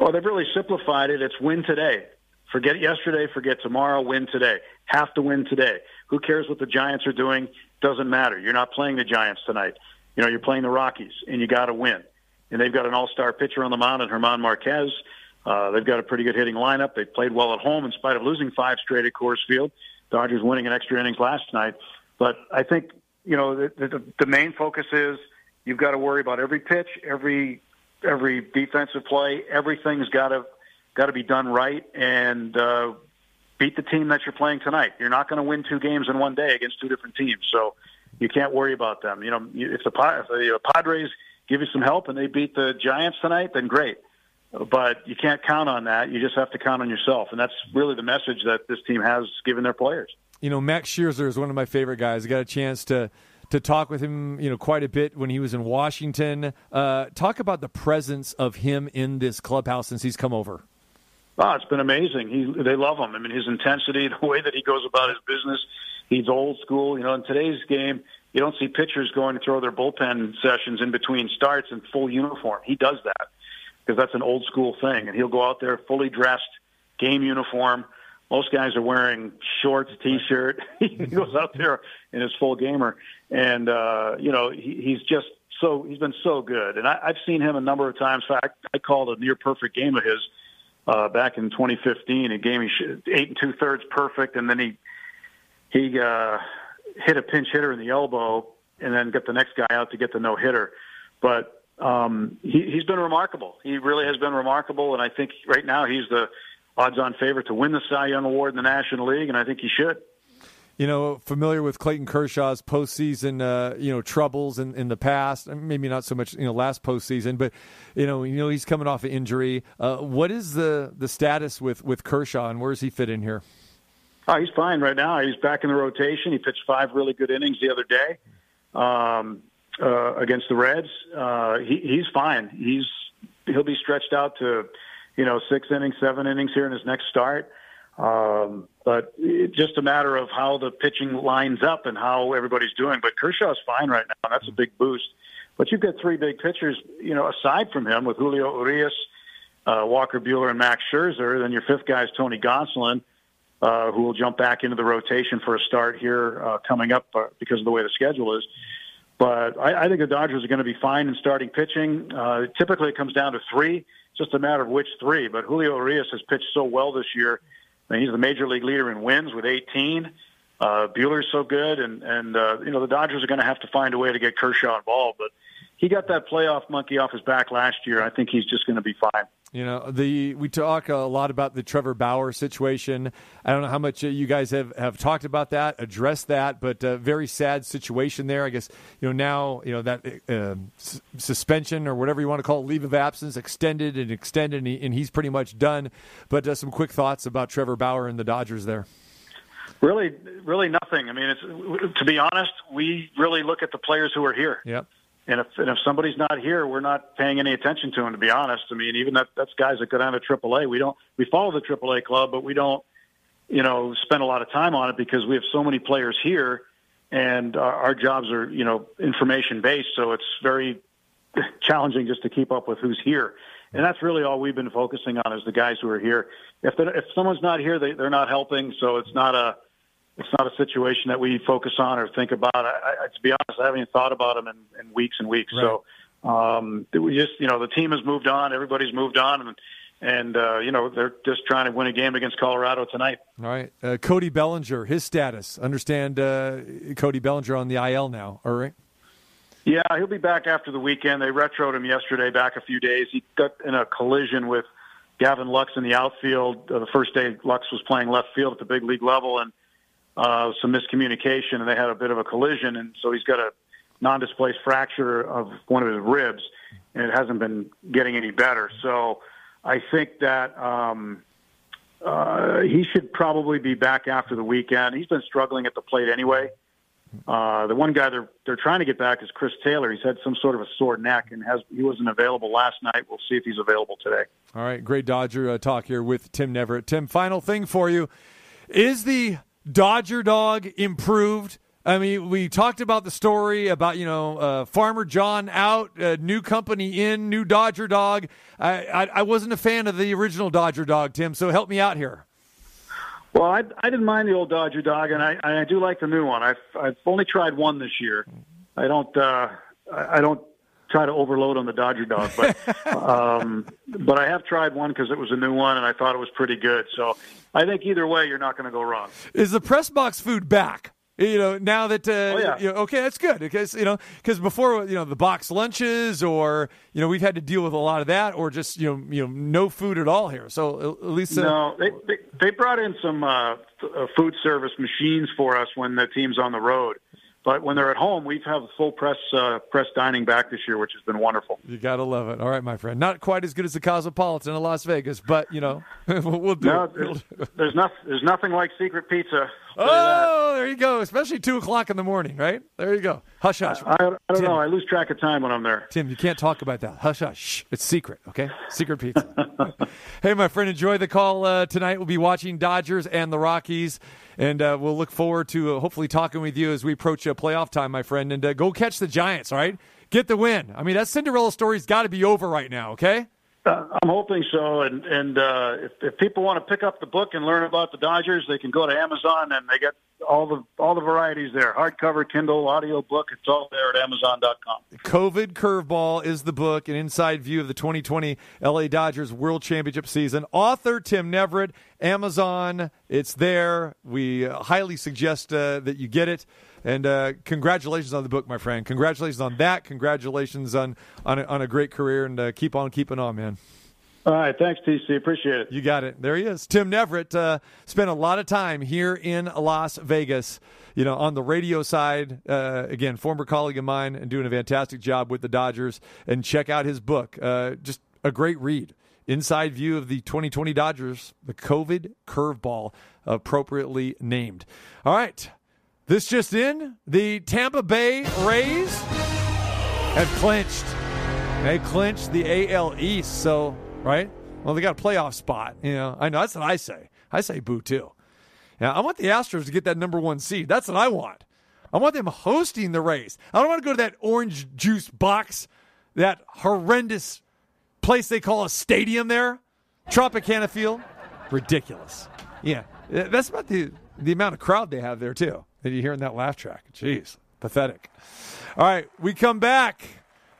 Well, they've really simplified it. It's win today. Forget yesterday, forget tomorrow, win today. Have to win today. Who cares what the Giants are doing? Doesn't matter. You're not playing the Giants tonight. You know, you're playing the Rockies, and you got to win. And they've got an all-star pitcher on the mound in Herman Marquez. Uh, they've got a pretty good hitting lineup. They played well at home in spite of losing five straight at Coors Field. Dodgers winning in extra innings last night. But I think, you know, the, the, the main focus is you've got to worry about every pitch, every every defensive play. Everything's got to got to be done right and uh, beat the team that you're playing tonight. You're not going to win two games in one day against two different teams, so you can't worry about them. You know, if the, if the Padres give you some help and they beat the Giants tonight, then great. But you can't count on that. You just have to count on yourself, and that's really the message that this team has given their players. You know, Max Scherzer is one of my favorite guys. I got a chance to to talk with him, you know, quite a bit when he was in Washington. Uh, talk about the presence of him in this clubhouse since he's come over. Oh, it's been amazing. He they love him. I mean, his intensity, [laughs] the way that he goes about his business. He's old school. You know, in today's game, you don't see pitchers going to throw their bullpen sessions in between starts in full uniform. He does that because that's an old school thing, and he'll go out there fully dressed, game uniform. Most guys are wearing shorts, t-shirt. [laughs] he goes out there in his full gamer, and uh, you know he, he's just so he's been so good. And I, I've seen him a number of times. In fact, I called a near perfect game of his uh, back in 2015. A game he eight and two thirds perfect, and then he he uh, hit a pinch hitter in the elbow, and then get the next guy out to get the no hitter. But um, he, he's been remarkable. He really has been remarkable, and I think right now he's the odds-on favorite to win the Cy Young Award in the National League, and I think he should. You know, familiar with Clayton Kershaw's postseason, uh, you know, troubles in, in the past. Maybe not so much, you know, last postseason, but you know, you know, he's coming off an injury. Uh, what is the the status with with Kershaw, and where does he fit in here? Oh, he's fine right now. He's back in the rotation. He pitched five really good innings the other day um, uh, against the Reds. Uh, he, he's fine. He's he'll be stretched out to you know six innings, seven innings here in his next start. Um, but it's just a matter of how the pitching lines up and how everybody's doing. But Kershaw's fine right now, that's a big boost. But you've got three big pitchers, you know, aside from him with Julio Urias, uh, Walker Buehler, and Max Scherzer. Then your fifth guy is Tony Gonsolin, uh, who will jump back into the rotation for a start here uh, coming up uh, because of the way the schedule is. But I, I think the Dodgers are going to be fine in starting pitching. Uh, typically, it comes down to three. It's just a matter of which three. But Julio Urias has pitched so well this year. I mean, he's the major league leader in wins with 18. Uh, Buehler's so good, and and uh, you know the Dodgers are going to have to find a way to get Kershaw involved. But he got that playoff monkey off his back last year. I think he's just going to be fine. You know, the we talk a lot about the Trevor Bauer situation. I don't know how much uh, you guys have, have talked about that, addressed that, but uh, very sad situation there. I guess you know now you know that uh, s- suspension or whatever you want to call it, leave of absence, extended and extended, and, he, and he's pretty much done. But uh, some quick thoughts about Trevor Bauer and the Dodgers there. Really, really nothing. I mean, it's to be honest, we really look at the players who are here. Yep. And if and if somebody's not here, we're not paying any attention to him. To be honest, I mean, even that that's guys that go down to AAA. We don't we follow the AAA club, but we don't, you know, spend a lot of time on it because we have so many players here, and our, our jobs are you know information based. So it's very [laughs] challenging just to keep up with who's here. And that's really all we've been focusing on is the guys who are here. If if someone's not here, they, they're not helping. So it's not a it's not a situation that we focus on or think about. I, I, to be honest, I haven't even thought about them in, in weeks and weeks. Right. So um, we just, you know, the team has moved on. Everybody's moved on, and and uh, you know they're just trying to win a game against Colorado tonight. All right, uh, Cody Bellinger, his status. Understand uh, Cody Bellinger on the IL now. All right. Yeah, he'll be back after the weekend. They retroed him yesterday, back a few days. He got in a collision with Gavin Lux in the outfield. Uh, the first day Lux was playing left field at the big league level, and uh, some miscommunication, and they had a bit of a collision, and so he's got a non-displaced fracture of one of his ribs, and it hasn't been getting any better. So I think that um, uh, he should probably be back after the weekend. He's been struggling at the plate anyway. Uh, the one guy they're they're trying to get back is Chris Taylor. He's had some sort of a sore neck and has he wasn't available last night. We'll see if he's available today. All right, great Dodger uh, talk here with Tim Neverett. Tim, final thing for you: is the Dodger dog improved? I mean, we talked about the story about you know uh, Farmer John out, uh, new company in, new Dodger dog. I, I I wasn't a fan of the original Dodger dog, Tim. So help me out here. Well, I, I didn't mind the old Dodger dog, and I, I do like the new one. I've I've only tried one this year. I don't uh, I I don't try to overload on the Dodger dog, but [laughs] um, but I have tried one because it was a new one, and I thought it was pretty good. So I think either way, you're not going to go wrong. Is the press box food back? You know, now that uh, Oh, yeah. you know, okay, that's good because you know because before you know the box lunches or you know we've had to deal with a lot of that or just you know you know no food at all here. So at least uh, No, they, they they brought in some uh, uh, food service machines for us when the team's on the road. But when they're at home, we've have full press uh, press dining back this year, which has been wonderful. You gotta love it. All right, my friend. Not quite as good as the Cosmopolitan in Las Vegas, but you know [laughs] we'll do. No, it. there's, there's, not, there's nothing like secret pizza Oh, there you go. Especially two o'clock in the morning, right? There you go. Hush, hush. I, I don't Tim. know. I lose track of time when I'm there. Tim, you can't talk about that. Hush, hush. It's secret, okay? Secret pizza. [laughs] hey, my friend, enjoy the call uh, tonight. We'll be watching Dodgers and the Rockies, and uh, we'll look forward to uh, hopefully talking with you as we approach uh, playoff time, my friend. And uh, go catch the Giants, all right? Get the win. I mean, that Cinderella story's got to be over right now, okay? Uh, I'm hoping so. And and uh, if, if people want to pick up the book and learn about the Dodgers, they can go to Amazon and they get all the all the varieties there: hardcover, Kindle, audio book. It's all there at Amazon.com. COVID Curveball is the book, an inside view of the 2020 LA Dodgers World Championship season. Author Tim Neverett, Amazon, it's there. We uh, highly suggest uh, that you get it. And uh, congratulations on the book, my friend. Congratulations on that. Congratulations on on a, on a great career, and uh, keep on keeping on, man. All right, thanks, TC. Appreciate it. You got it. There he is. Tim Neverett uh, spent a lot of time here in Las Vegas, you know, on the radio side. Uh, again, former colleague of mine and doing a fantastic job with the Dodgers. And check out his book. Uh, just a great read. Inside view of the 2020 Dodgers, the COVID curveball, appropriately named. All right. This just in the Tampa Bay Rays have clinched. They clinched the AL East. So, right? Well, they got a playoff spot. You know, I know that's what I say. I say boo too. Now, I want the Astros to get that number one seed. That's what I want. I want them hosting the Rays. I don't want to go to that orange juice box, that horrendous place they call a stadium there, Tropicana Field. Ridiculous. Yeah, that's about the the amount of crowd they have there too. That you hear in that laugh track. Jeez, pathetic. All right, we come back.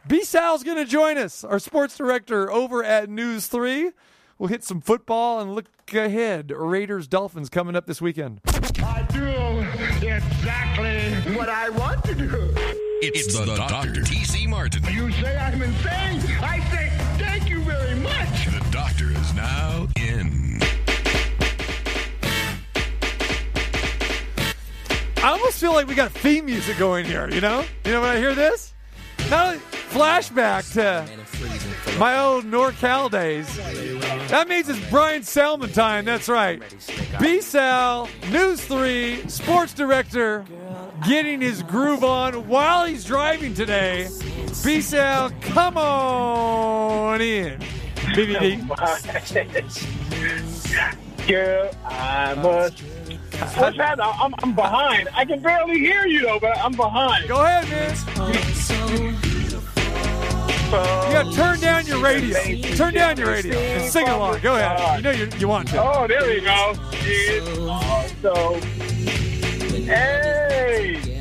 B Sal's going to join us, our sports director over at News 3. We'll hit some football and look ahead. Raiders Dolphins coming up this weekend. I do exactly what I want to do. It's, the, Dr. T.C. Martin. You say I'm insane? I say thank you very much. The doctor is now in. I almost feel like we got theme music going here, you know? You know when I hear this? Only flashback to my old NorCal days. That means it's Brian Salmon time. That's right. B Sal, News 3, sports director, getting his groove on while he's driving today. B Sal, come on in. BBD. Girl, I must. What's that? I'm, I'm behind. I can barely hear you though, but I'm behind. Go ahead, man. To turn down your radio. Turn down your radio and sing along. Go ahead. You know you, you want to. Oh, there we go. It's awesome. Hey,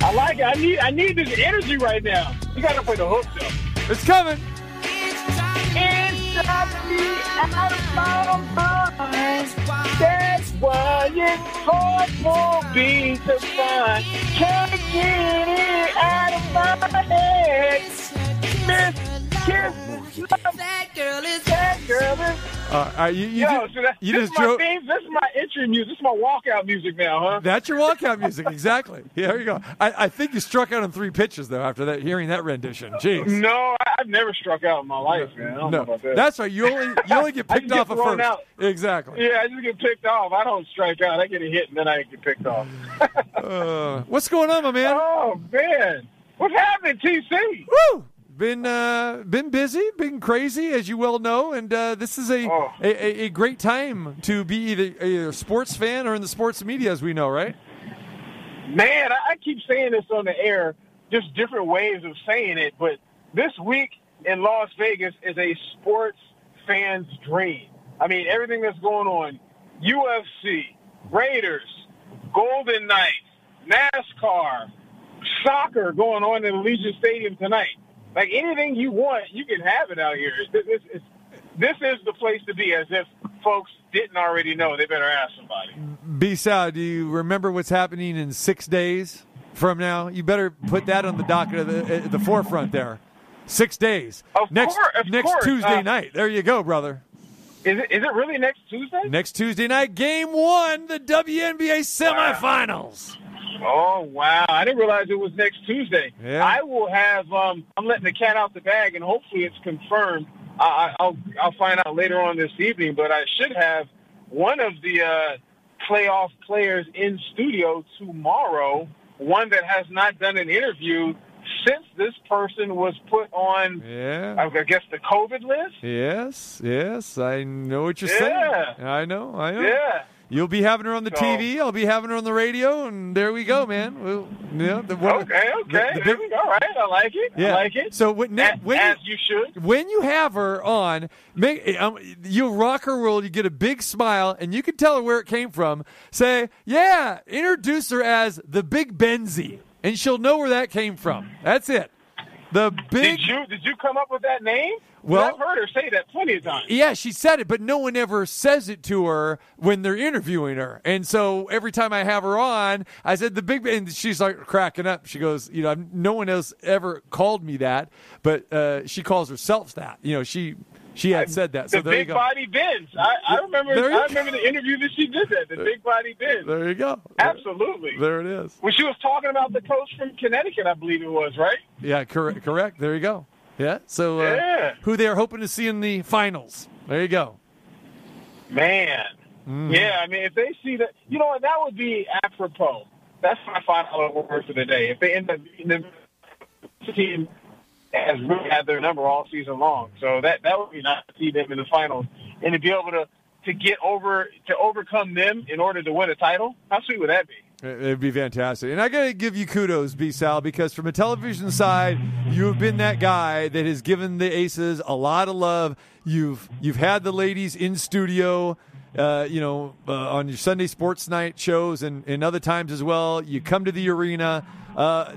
I like it. I need I need this energy right now. You got to play the hook though. It's coming. It's out of my mind. That's why it's hard for me to find. Can't get it out of my head. Kiss, that girl is that girl is. Uh, all right, you, you, Yo, ju- so that, you this just is my drove. theme. This is my entry music. This is my walkout music now, huh? That's your walkout music, exactly. Yeah, [laughs] there you go. I, I think you struck out on three pitches though after that, hearing that rendition. Jeez. No, I- I've never struck out in my life, man. I don't know No, about that. that's right. You only you only get [laughs] I picked just get off at thrown first. out. Exactly. Yeah, I just get picked off. I don't strike out. I get a hit and then I get picked off. [laughs] Uh, what's going on, my man? Oh man, what's happening, TC? Woo! Been uh, been busy, been crazy, as you well know, and uh, this is a, Oh. a, a great time to be either a sports fan or in the sports media, as we know, right? Man, I, I keep saying this on the air, just different ways of saying it, but this week in Las Vegas is a sports fan's dream. I mean, everything that's going on, UFC, Raiders, Golden Knights, NASCAR, soccer going on in Allegiant Stadium tonight. Like anything you want, you can have it out here. This, this, this, is the place to be, as if folks didn't already know. They better ask somebody. B Sal, do you remember what's happening in six days from now? You better put that on the docket of the, at the forefront there. Six days. Of next course, of next course. Tuesday Uh, night. There you go, brother. Is it, is it really next Tuesday? Next Tuesday night, game one, the WNBA semifinals. Oh wow! I didn't realize it was next Tuesday. Yeah. I will have. Um, I'm letting the cat out the bag, and hopefully it's confirmed. I, I- I'll I'll find out later on this evening, but I should have one of the uh, playoff players in studio tomorrow. One that has not done an interview since this person was put on, Yeah. I guess, the COVID list. Yes, yes, I know what you're Yeah. saying. I know, I know. Yeah. You'll be having her on the So- TV. I'll be having her on the radio, and there we go, man. We'll, yeah, the, what- Okay, okay. the- the there we go. All right, I like it. Yeah. I like it. So when, as, when as you should. when you have her on, make um, you rock her world. You get a big smile, and you can tell her where it came from. Say, yeah, introduce her as the Big Benzie, and she'll know where that came from. That's it. The big. Did you did you come up with that name? Well- I've heard her say that plenty of times. Yeah, she said it, but no one ever says it to her when they're interviewing her. And so every time I have her on, I said the big, and she's like cracking up. She goes, you know, no one else ever called me that, but uh, she calls herself that. You know, she she had said that. So the there you big body bends. I, I remember. I remember the interview that she did that. The big body bends. There you go. Absolutely. There it is. When she was talking about the coach from Connecticut, I believe it was right. Yeah, correct. Correct. There you go. Yeah. So uh, Yeah. who they are hoping to see in the finals? There you go. Man. Mm. Yeah, I mean, if they see that, you know what, that would be apropos. That's my final word for the day. If they end up beating the team has really had their number all season long, so that that would be nice to see them in the finals and to be able to to get over to overcome them in order to win a title. How sweet would that be? It'd be fantastic. And I got to give you kudos, B. Sal, because from a television side, you have been that guy that has given the Aces a lot of love. You've you've had the ladies in studio, uh, you know, uh, on your Sunday sports night shows and, and other times as well. You come to the arena. Uh,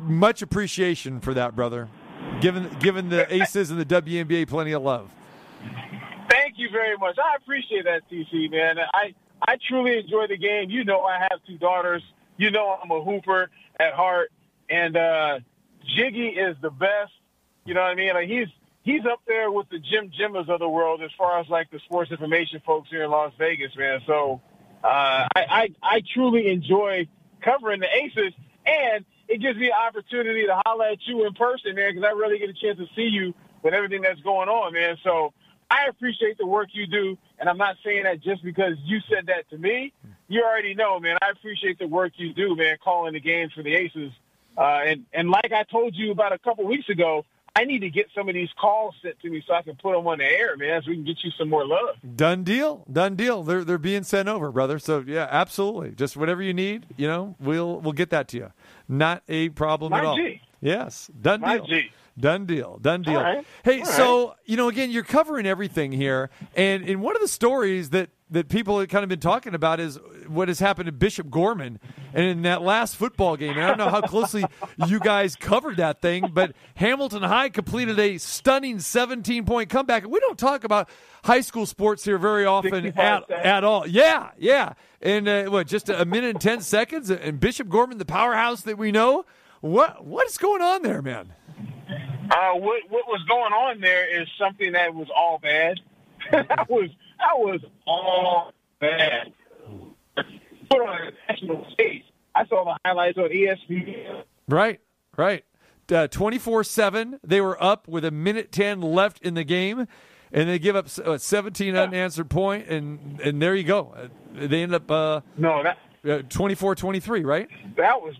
much appreciation for that, brother. Given given the Aces and the WNBA plenty of love. Thank you very much. I appreciate that, TC, man. I, I truly enjoy the game. You know I have two daughters. You know I'm a hooper at heart. And uh, Jiggy is the best. You know what I mean? Like he's he's up there with the Jim Jimmers of the world as far as like the sports information folks here in Las Vegas, man. So uh, I, I I truly enjoy covering the Aces, and it gives me an opportunity to holler at you in person, man, because I really get a chance to see you with everything that's going on, man. So I appreciate the work you do, and I'm not saying that just because you said that to me. You already know, man. I appreciate the work you do, man, calling the games for the Aces. Uh, and and like I told you about a couple weeks ago, I need to get some of these calls sent to me so I can put them on the air, man, so we can get you some more love. Done deal. Done deal. They're they're being sent over, brother. So yeah, absolutely. Just whatever you need, you know, we'll we'll get that to you. Not a problem My at all. G. Yes. Done My deal. G. Done deal. Done deal. Right. Hey, All so you know, again, you're covering everything here, and in one of the stories that that people have kind of been talking about is what has happened to Bishop Gorman, and in that last football game. And I don't know how closely you guys covered that thing, but Hamilton High completed a stunning 17 point comeback. We don't talk about high school sports here very often at, at all. Yeah, yeah. And uh, what, just a minute and 10 seconds, and Bishop Gorman, the powerhouse that we know. What what is going on there, man? Uh, what what was going on there is something that was all bad. [laughs] that was that was all bad. Put on a national stage. I saw the highlights on ESPN. Right, right. Twenty four seven. They were up with a minute ten left in the game, and they give up uh, seventeen unanswered point, and and there you go. Uh, They end up uh, no that uh, 24-23, right? That was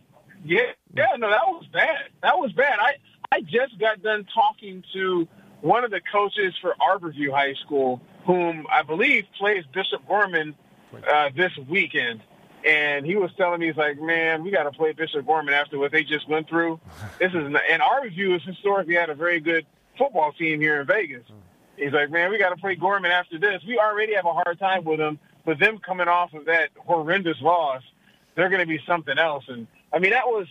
yeah yeah no that was bad. That was bad. I I just got done talking to one of the coaches for Arborview High School, whom I believe plays Bishop Gorman uh, this weekend. And he was telling me, he's like, man, we got to play Bishop Gorman after what they just went through. [laughs] This is, and Arborview has historically had a very good football team here in Vegas. He's like, man, we got to play Gorman after this. We already have a hard time with them, but them coming off of that horrendous loss, they're going to be something else. And I mean, that was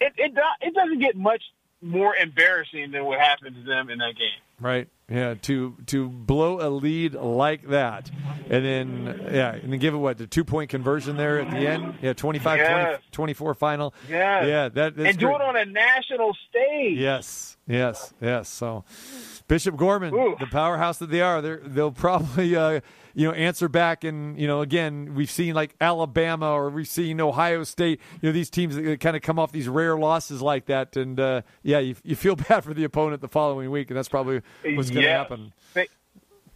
it. It it doesn't get much more embarrassing than what happened to them in that game. Right. Yeah. To to blow a lead like that, and then yeah, and then give it what the two point conversion there at the end. Yeah, 25 20 Yes. 24 final. Yeah, Yeah. That that's and do great. it on a national stage. Yes, yes, yes. So, Bishop Gorman, the powerhouse that they are, they're, they'll probably, uh, you know, answer back. And you know, again, we've seen like Alabama or we've seen Ohio State. You know, these teams that kind of come off these rare losses like that, and uh, yeah, you, you feel [laughs] bad for the opponent the following week, and that's probably what's going to Yes. happen. They,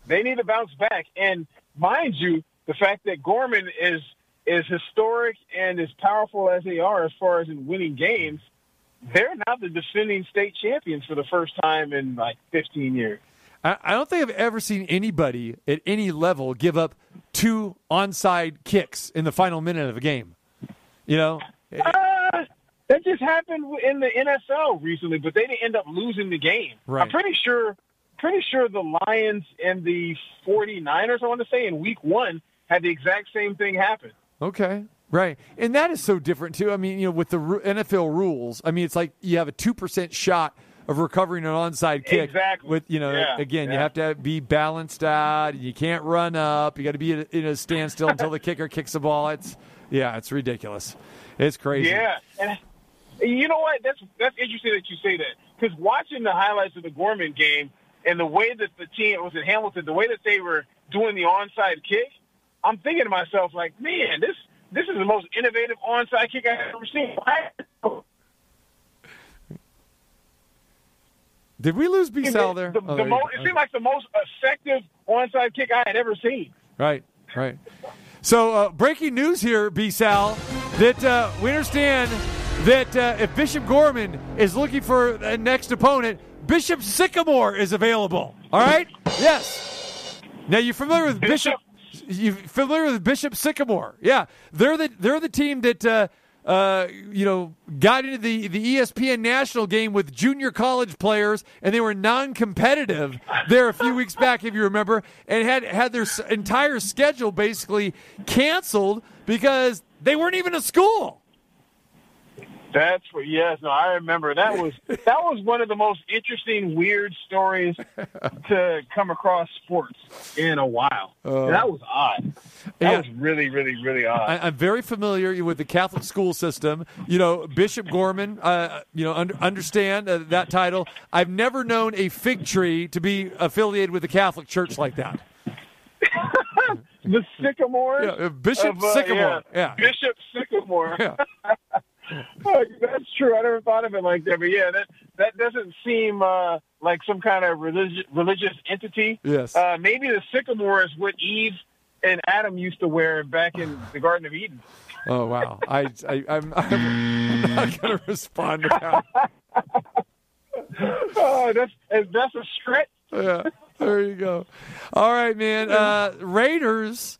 they need to bounce back. And mind you, the fact that Gorman is is historic and as powerful as they are as far as in winning games, they're not the defending state champions for the first time in like 15 years. I, I don't think I've ever seen anybody at any level give up two onside kicks in the final minute of a game. You know, Uh, that just happened in the NFL recently, but they didn't end up losing the game. Right. I'm pretty sure, pretty sure the Lions and the 49ers, I want to say, in Week One had the exact same thing happen. Okay. Right. And that is so different too. I mean, you know, with the NFL rules, I mean, it's like you have a 2% shot of recovering an onside kick. Exactly. With, you know, Yeah, again, you have to be balanced out. You can't run up. You got to be in a, in a standstill until the kicker kicks the ball. It's, yeah, it's ridiculous. It's crazy. Yeah, and you know what? That's that's interesting that you say that because watching the highlights of the Gorman game and the way that the team was in Hamilton, the way that they were doing the onside kick, I'm thinking to myself like, man, this this is the most innovative onside kick I've ever seen. Why- Did we lose B Sal there? The, Oh, the there you mo- go. it seemed like the most effective onside kick I had ever seen. Right, right. So, uh, breaking news here, B Sal, that uh, we understand that uh, if Bishop Gorman is looking for a next opponent, Bishop Sycamore is available. All right? yes. Now, you familiar with Bishop? You familiar with Bishop Sycamore? Yeah, they're the they're the team that uh, you know got into the the ESPN national game with junior college players, and they were non-competitive there a few weeks back, if you remember, and had had their entire schedule basically canceled because they weren't even a school. That's what. Yes, no, I remember that was that was one of the most interesting, weird stories [laughs] to come across sports in a while. Uh, that was odd. That yeah. was really, really, really odd. I, I'm very familiar with the Catholic school system. You know, Bishop Gorman. Uh, you know, under, understand uh, that title. I've never known a fig tree to be affiliated with the Catholic Church like that. [laughs] the Sycamore. Yeah, uh, Bishop of, uh, Sycamore. Yeah. Bishop Sycamore. Yeah. [laughs] Oh, That's true. I never thought of it like that, but yeah, that that doesn't seem uh, like some kind of religious religious entity. Yes. Uh, maybe the sycamore is what Eve and Adam used to wear back in the Garden of Eden. Oh wow! I, I I'm, I'm [laughs] not going to respond to that. [laughs] Oh, that's that's a stretch. Yeah, there you go. All right, man. Uh, Raiders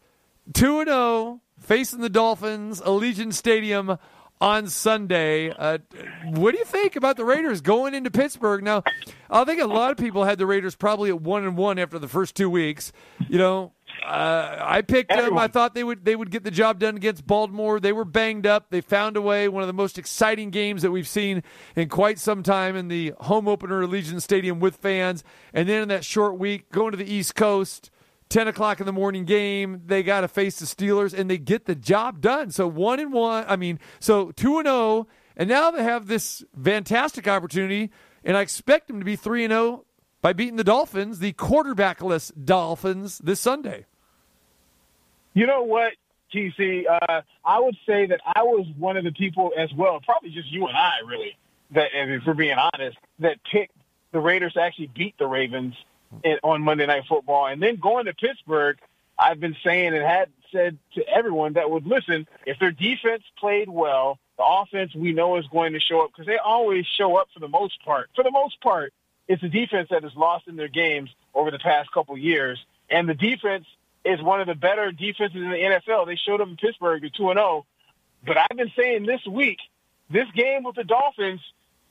two and zero facing the Dolphins, Allegiant Stadium on Sunday. Uh, what do you think about the Raiders going into Pittsburgh? Now, I think a lot of people had the Raiders probably at one and one after the first two weeks. You know, uh, I picked them. I thought they would they would get the job done against Baltimore. They were banged up. They found a way. One of the most exciting games that we've seen in quite some time in the home opener Allegiant Stadium with fans. And then in that short week, going to the East Coast. 10 o'clock in the morning game they got to face the steelers and they get the job done so one and one i mean so two and oh and now they have this fantastic opportunity and i expect them to be three and oh by beating the dolphins the quarterbackless dolphins this sunday You know what, TC? Uh, I would say that I was one of the people as well, probably just you and I, really, that if we're being honest, that picked the Raiders to actually beat the Ravens on Monday Night Football. And then going to Pittsburgh, I've been saying and had said to everyone that would listen, if their defense played well, the offense we know is going to show up because they always show up for the most part. For the most part, it's the defense that has lost in their games over the past couple years. And the defense is one of the better defenses in the NFL. They showed up in Pittsburgh at 2 and 0. But I've been saying this week, this game with the Dolphins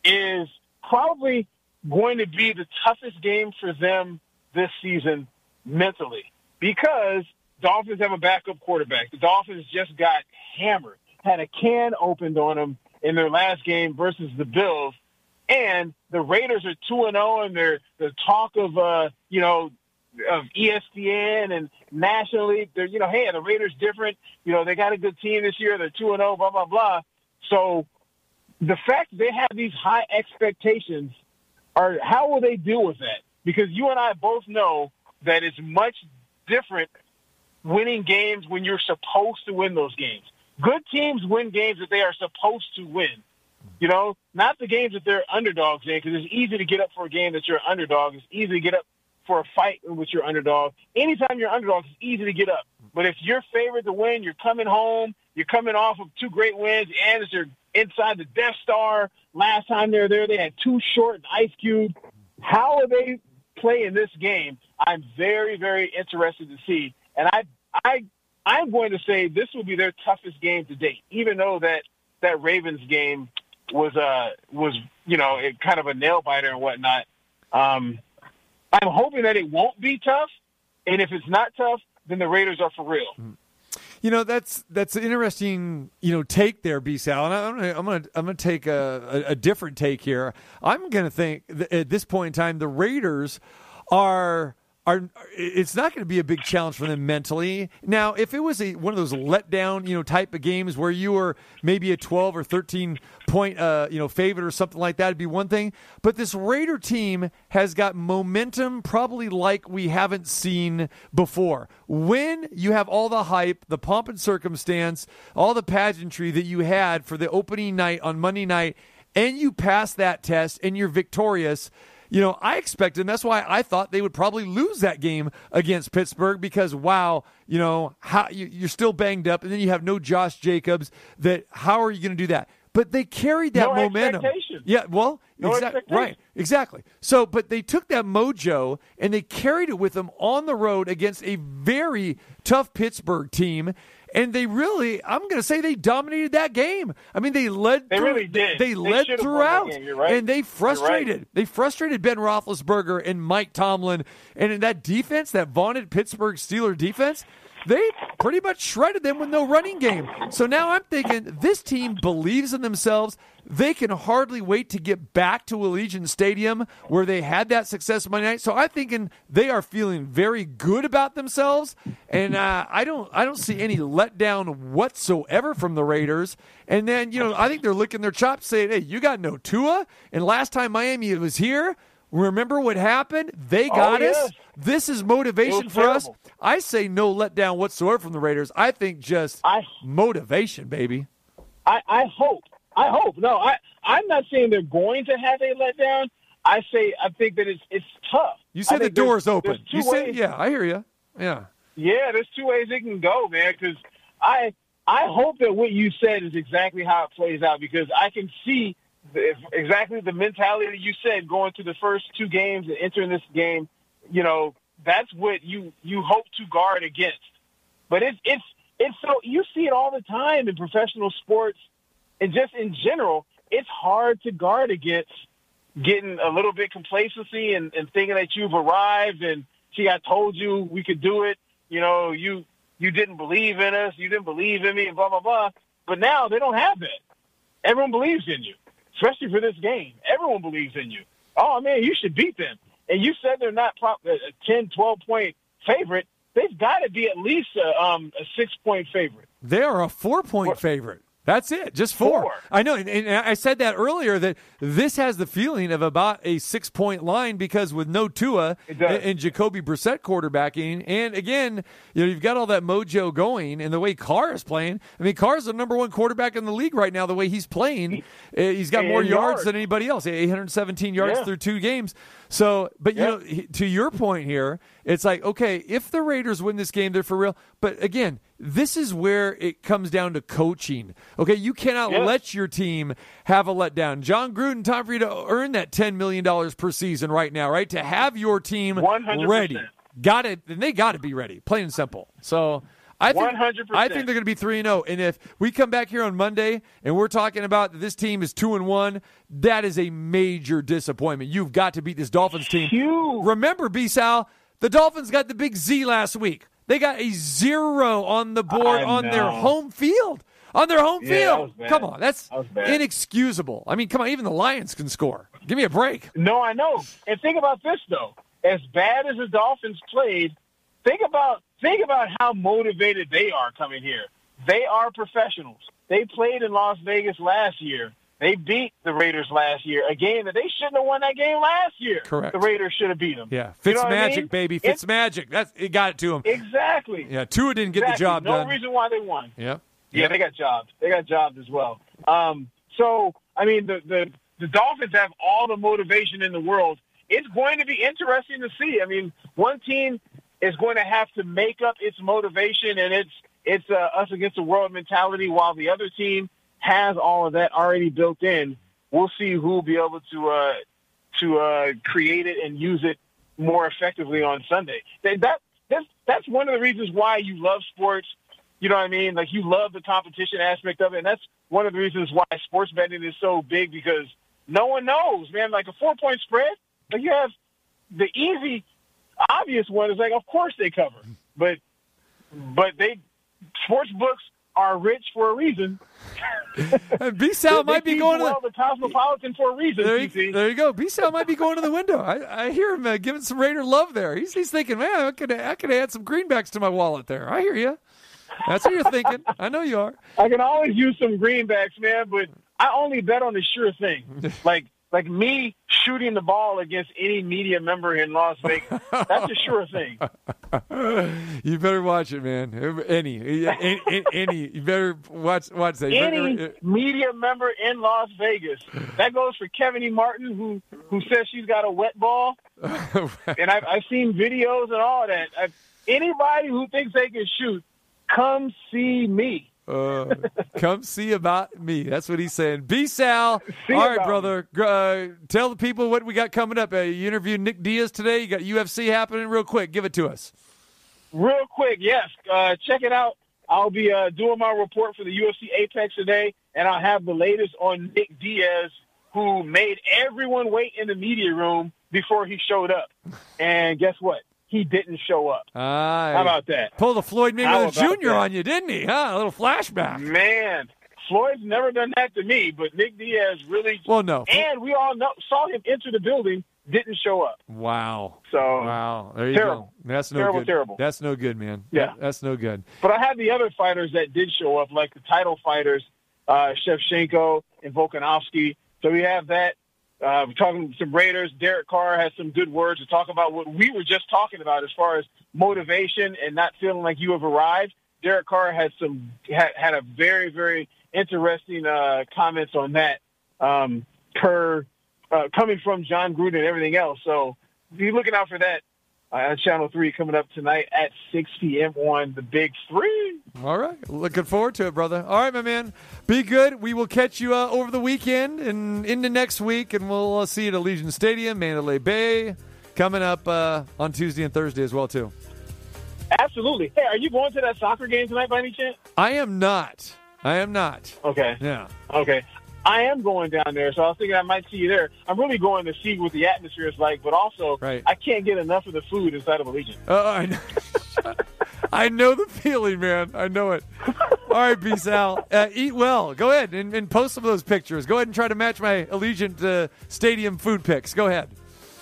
is probably going to be the toughest game for them this season mentally because Dolphins have a backup quarterback. The Dolphins just got hammered, had a can opened on them in their last game versus the Bills. And the Raiders are 2 and 0 and they're the talk of uh, you know, of ESPN and nationally. They're, you know, hey, the Raiders different. You know, they got a good team this year. They're 2 and 0, blah, blah, blah. So the fact they have these high expectations are how will they deal with that? Because you and I both know that it's much different winning games when you're supposed to win those games. Good teams win games that they are supposed to win. You know, not the games that they're underdogs in, because it's easy to get up for a game that you're an underdog. It's easy to get up for a fight with your underdog. Anytime you're underdog, it's easy to get up. But if you're favored to win, you're coming home. You're coming off of two great wins, and they're inside the Death Star. Last time they were there, they had Too Short and Ice Cube. How are they playing this game? I'm very, very interested to see. And I, I, I'm going to say this will be their toughest game to date, even though that that Ravens game was uh was you know it, kind of a nail biter and whatnot. Um, I'm hoping that it won't be tough, and if it's not tough, then the Raiders are for real. You know that's that's an interesting you know take there, B Sal, and I'm gonna I'm gonna I'm gonna take a, a, a different take here. I'm gonna think at this point in time the Raiders are are it's not going to be a big challenge for them mentally. Now, if it was a one of those letdown, you know, type of games where you were maybe a 12 or 13 point uh, you know, favorite or something like that, it'd be one thing, but this Raider team has got momentum probably like we haven't seen before. When you have all the hype, the pomp and circumstance, all the pageantry that you had for the opening night on Monday night and you pass that test and you're victorious, you know, I expected, and that's why I thought they would probably lose that game against Pittsburgh because, wow, you know, how you, you're still banged up, and then you have no Josh Jacobs. That how are you going to do that? But they carried that No momentum. Yeah, well, No expectation. right, exactly. So, but they took that mojo and they carried it with them on the road against a very tough Pittsburgh team. And they really, I'm going to say they dominated that game. I mean, they led. They through- really did. They They led should've won that throughout. Right. and they You're right. frustrated. They frustrated Ben Roethlisberger and Mike Tomlin, and in that defense, that vaunted Pittsburgh Steeler defense, they pretty much shredded them with no running game. So now I'm thinking this team believes in themselves. They can hardly wait to get back to Allegiant Stadium where they had that success Monday night. So I'm thinking they are feeling very good about themselves, and uh, I don't I don't see any letdown whatsoever from the Raiders. And then you know I think they're licking their chops, saying, "Hey, you got no Tua." And last time Miami was here, remember what happened? They Oh, got us. This is motivation for us. I say no letdown whatsoever from the Raiders. I think just I, motivation, baby. I, I hope. I hope. No, I I'm not saying they're going to have a letdown. I say I think that it's it's tough. You said the door's there's open. You said, yeah, I hear you. Yeah. Yeah, there's two ways it can go, man. Because I I hope that what you said is exactly how it plays out. Because I can see exactly the mentality that you said going to the first two games and entering this game. You know, that's what you you hope to guard against. But it's it's it's so you see it all the time in professional sports and just in general. It's hard to guard against getting a little bit complacency and, and thinking that you've arrived and see I told you we could do it. You know, you you didn't believe in us, you didn't believe in me, and blah blah blah. But now they don't have that. Everyone believes in you, especially for this game. Everyone believes in you. Oh man, you should beat them. And you said they're not prop- a 10, 12 point favorite. They've got to be at least a, um, a six point favorite. They are a four point favorite. That's it, just four. Four. I know, and, and I said that earlier that this has the feeling of about a six point line because with no Tua and, and Jacoby Brissett quarterbacking, and again, you know, you've got all that mojo going, and the way Carr is playing. I mean, Carr's the number one quarterback in the league right now. The way he's playing, Uh, he's got more yards, yards. than anybody else. 817 yards Yeah. through two games. So, but you know, to your point here, it's like okay, if the Raiders win this game, they're for real. But again, this is where it comes down to coaching. Okay, you cannot Yes. let your team have a letdown. John Gruden, time for you to earn that ten million dollars per season right now, right? To have your team 100%. ready, got it, and they got to be ready, plain and simple. So. I think, 100%. I think they're going to be 3 and 0. And if we come back here on Monday and we're talking about this team is 2 and 1, that is a major disappointment. You've got to beat this Dolphins team. Huge. Remember, B Sal, the Dolphins got the big Z last week. They got a zero on the board I on their home field. On their home Yeah, field. Come on, that's That inexcusable. I mean, come on, even the Lions can score. Give me a break. No, I know. And think about this though. As bad as the Dolphins played, think about think about how motivated they are coming here. They are professionals. They played in Las Vegas last year. They beat the Raiders last year, a game that they shouldn't have won that game last year. Correct. The Raiders should have beat them. Yeah, You know what I magic, mean? baby. It- Fitz magic. That's it got it to him. exactly. Yeah, Tua didn't get the job no done. reason why they won. Yeah. Yeah, they got jobs. They got jobs as well. Um, so, I mean, the, the the Dolphins have all the motivation in the world. It's going to be interesting to see. I mean, one team is going to have to make up its motivation and its its uh, us against the world mentality, while the other team has all of that already built in. We'll see who will be able to uh, to uh, create it and use it more effectively on Sunday. That that's that's one of the reasons why you love sports. You know what I mean? Like you love the competition aspect of it, and that's one of the reasons why sports betting is so big because no one knows, man. Like a four point spread, like you have the easy, obvious one is like, of course they cover, but but they sports books are rich for a reason. [laughs] B Sal might be going to the. the Cosmopolitan for a reason. There you, there you go. B Sal might be going to the window. I, I hear him uh, giving some Raider love there. He's, he's thinking, man, I could I could add some greenbacks to my wallet there. I hear you. That's what you're thinking. I know you are. I can always use some greenbacks, man, but I only bet on the sure thing. [laughs] like like me shooting the ball against any media member in Las Vegas. That's a sure thing. [laughs] You better watch it, man. Any, any, any you better watch watch that. Any uh, media member in Las Vegas. That goes for Kevin E. Martin, who who says she's got a wet ball. [laughs] and I've, I've seen videos and all that. I've, anybody who thinks they can shoot, come see me. Uh, come see about me. That's what he's saying. Be Sal. See All right, brother. Uh, tell the people what we got coming up. Uh, you interviewed Nick Diaz today. You got UFC happening real quick. Give it to us. Real quick, yes. Uh, check it out. I'll be uh, doing my report for the UFC Apex today, and I'll have the latest on Nick Diaz, who made everyone wait in the media room before he showed up. And guess what? He didn't show up. Ah, How about that? Pulled a Floyd Mayweather Jr. that? on you, didn't he? Huh? A little flashback. Man, Floyd's never done that to me, but Nick Diaz really. Well, no. And we all know, saw him enter the building, didn't show up. Wow. So Wow. There you terrible. go. That's no Terrible, good. terrible. That's no good, man. Yeah. That- that's no good. But I had the other fighters that did show up, like the title fighters, uh, Shevchenko and Volkanovski. So we have that. Uh, we're talking some Raiders. Derek Carr has some good words to talk about what we were just talking about as far as motivation and not feeling like you have arrived. Derek Carr has some had, had a very very interesting uh, comments on that. Um, per uh, coming from John Gruden and everything else. So be looking out for that uh, on Channel Three coming up tonight at 6 p.m. on the Big Three. All right. Looking forward to it, brother. All right, my man. Be good. We will catch you uh, over the weekend and into next week, and we'll uh, see you at Allegiant Stadium, Mandalay Bay, coming up uh, on Tuesday and Thursday as well, too. Absolutely. Hey, are you going to that soccer game tonight by any chance? I am not. I am not. Okay. Yeah. Okay. I am going down there, so I was thinking I might see you there. I'm really going to see what the atmosphere is like, but also Right. I can't get enough of the food inside of Allegiant. Uh, I, know. [laughs] I know the feeling, man. I know it. All right, B Sal. Uh, eat well. Go ahead and, and post some of those pictures. Go ahead and try to match my Allegiant uh, Stadium food pics. Go ahead.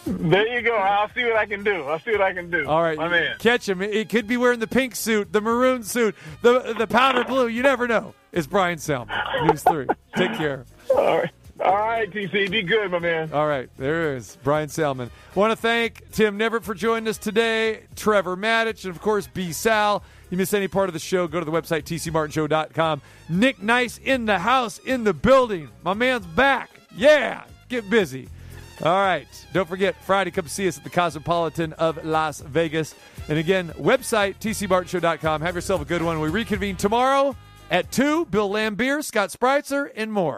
There you go. I'll see what I can do. I'll see what I can do. All right, my man. catch him. It could be wearing the pink suit, the maroon suit, the the powder blue. You never know. It's Bryan Salmond. News three. Take care. All right. All right, TC. Be good, my man. All right, there is Bryan Salmond. Want to thank Tim Neverett for joining us today, Trevor Matich, and of course B Sal. You miss any part of the show, go to the website tcmartinshow.com. Nick Nice in the house, in the building. My man's back. Yeah, get busy. All right. Don't forget, Friday, come see us at the Cosmopolitan of Las Vegas. And again, website, tcmartinshow.com. Have yourself a good one. We reconvene tomorrow at 2. Bill Laimbeer, Scott Spreitzer, and more.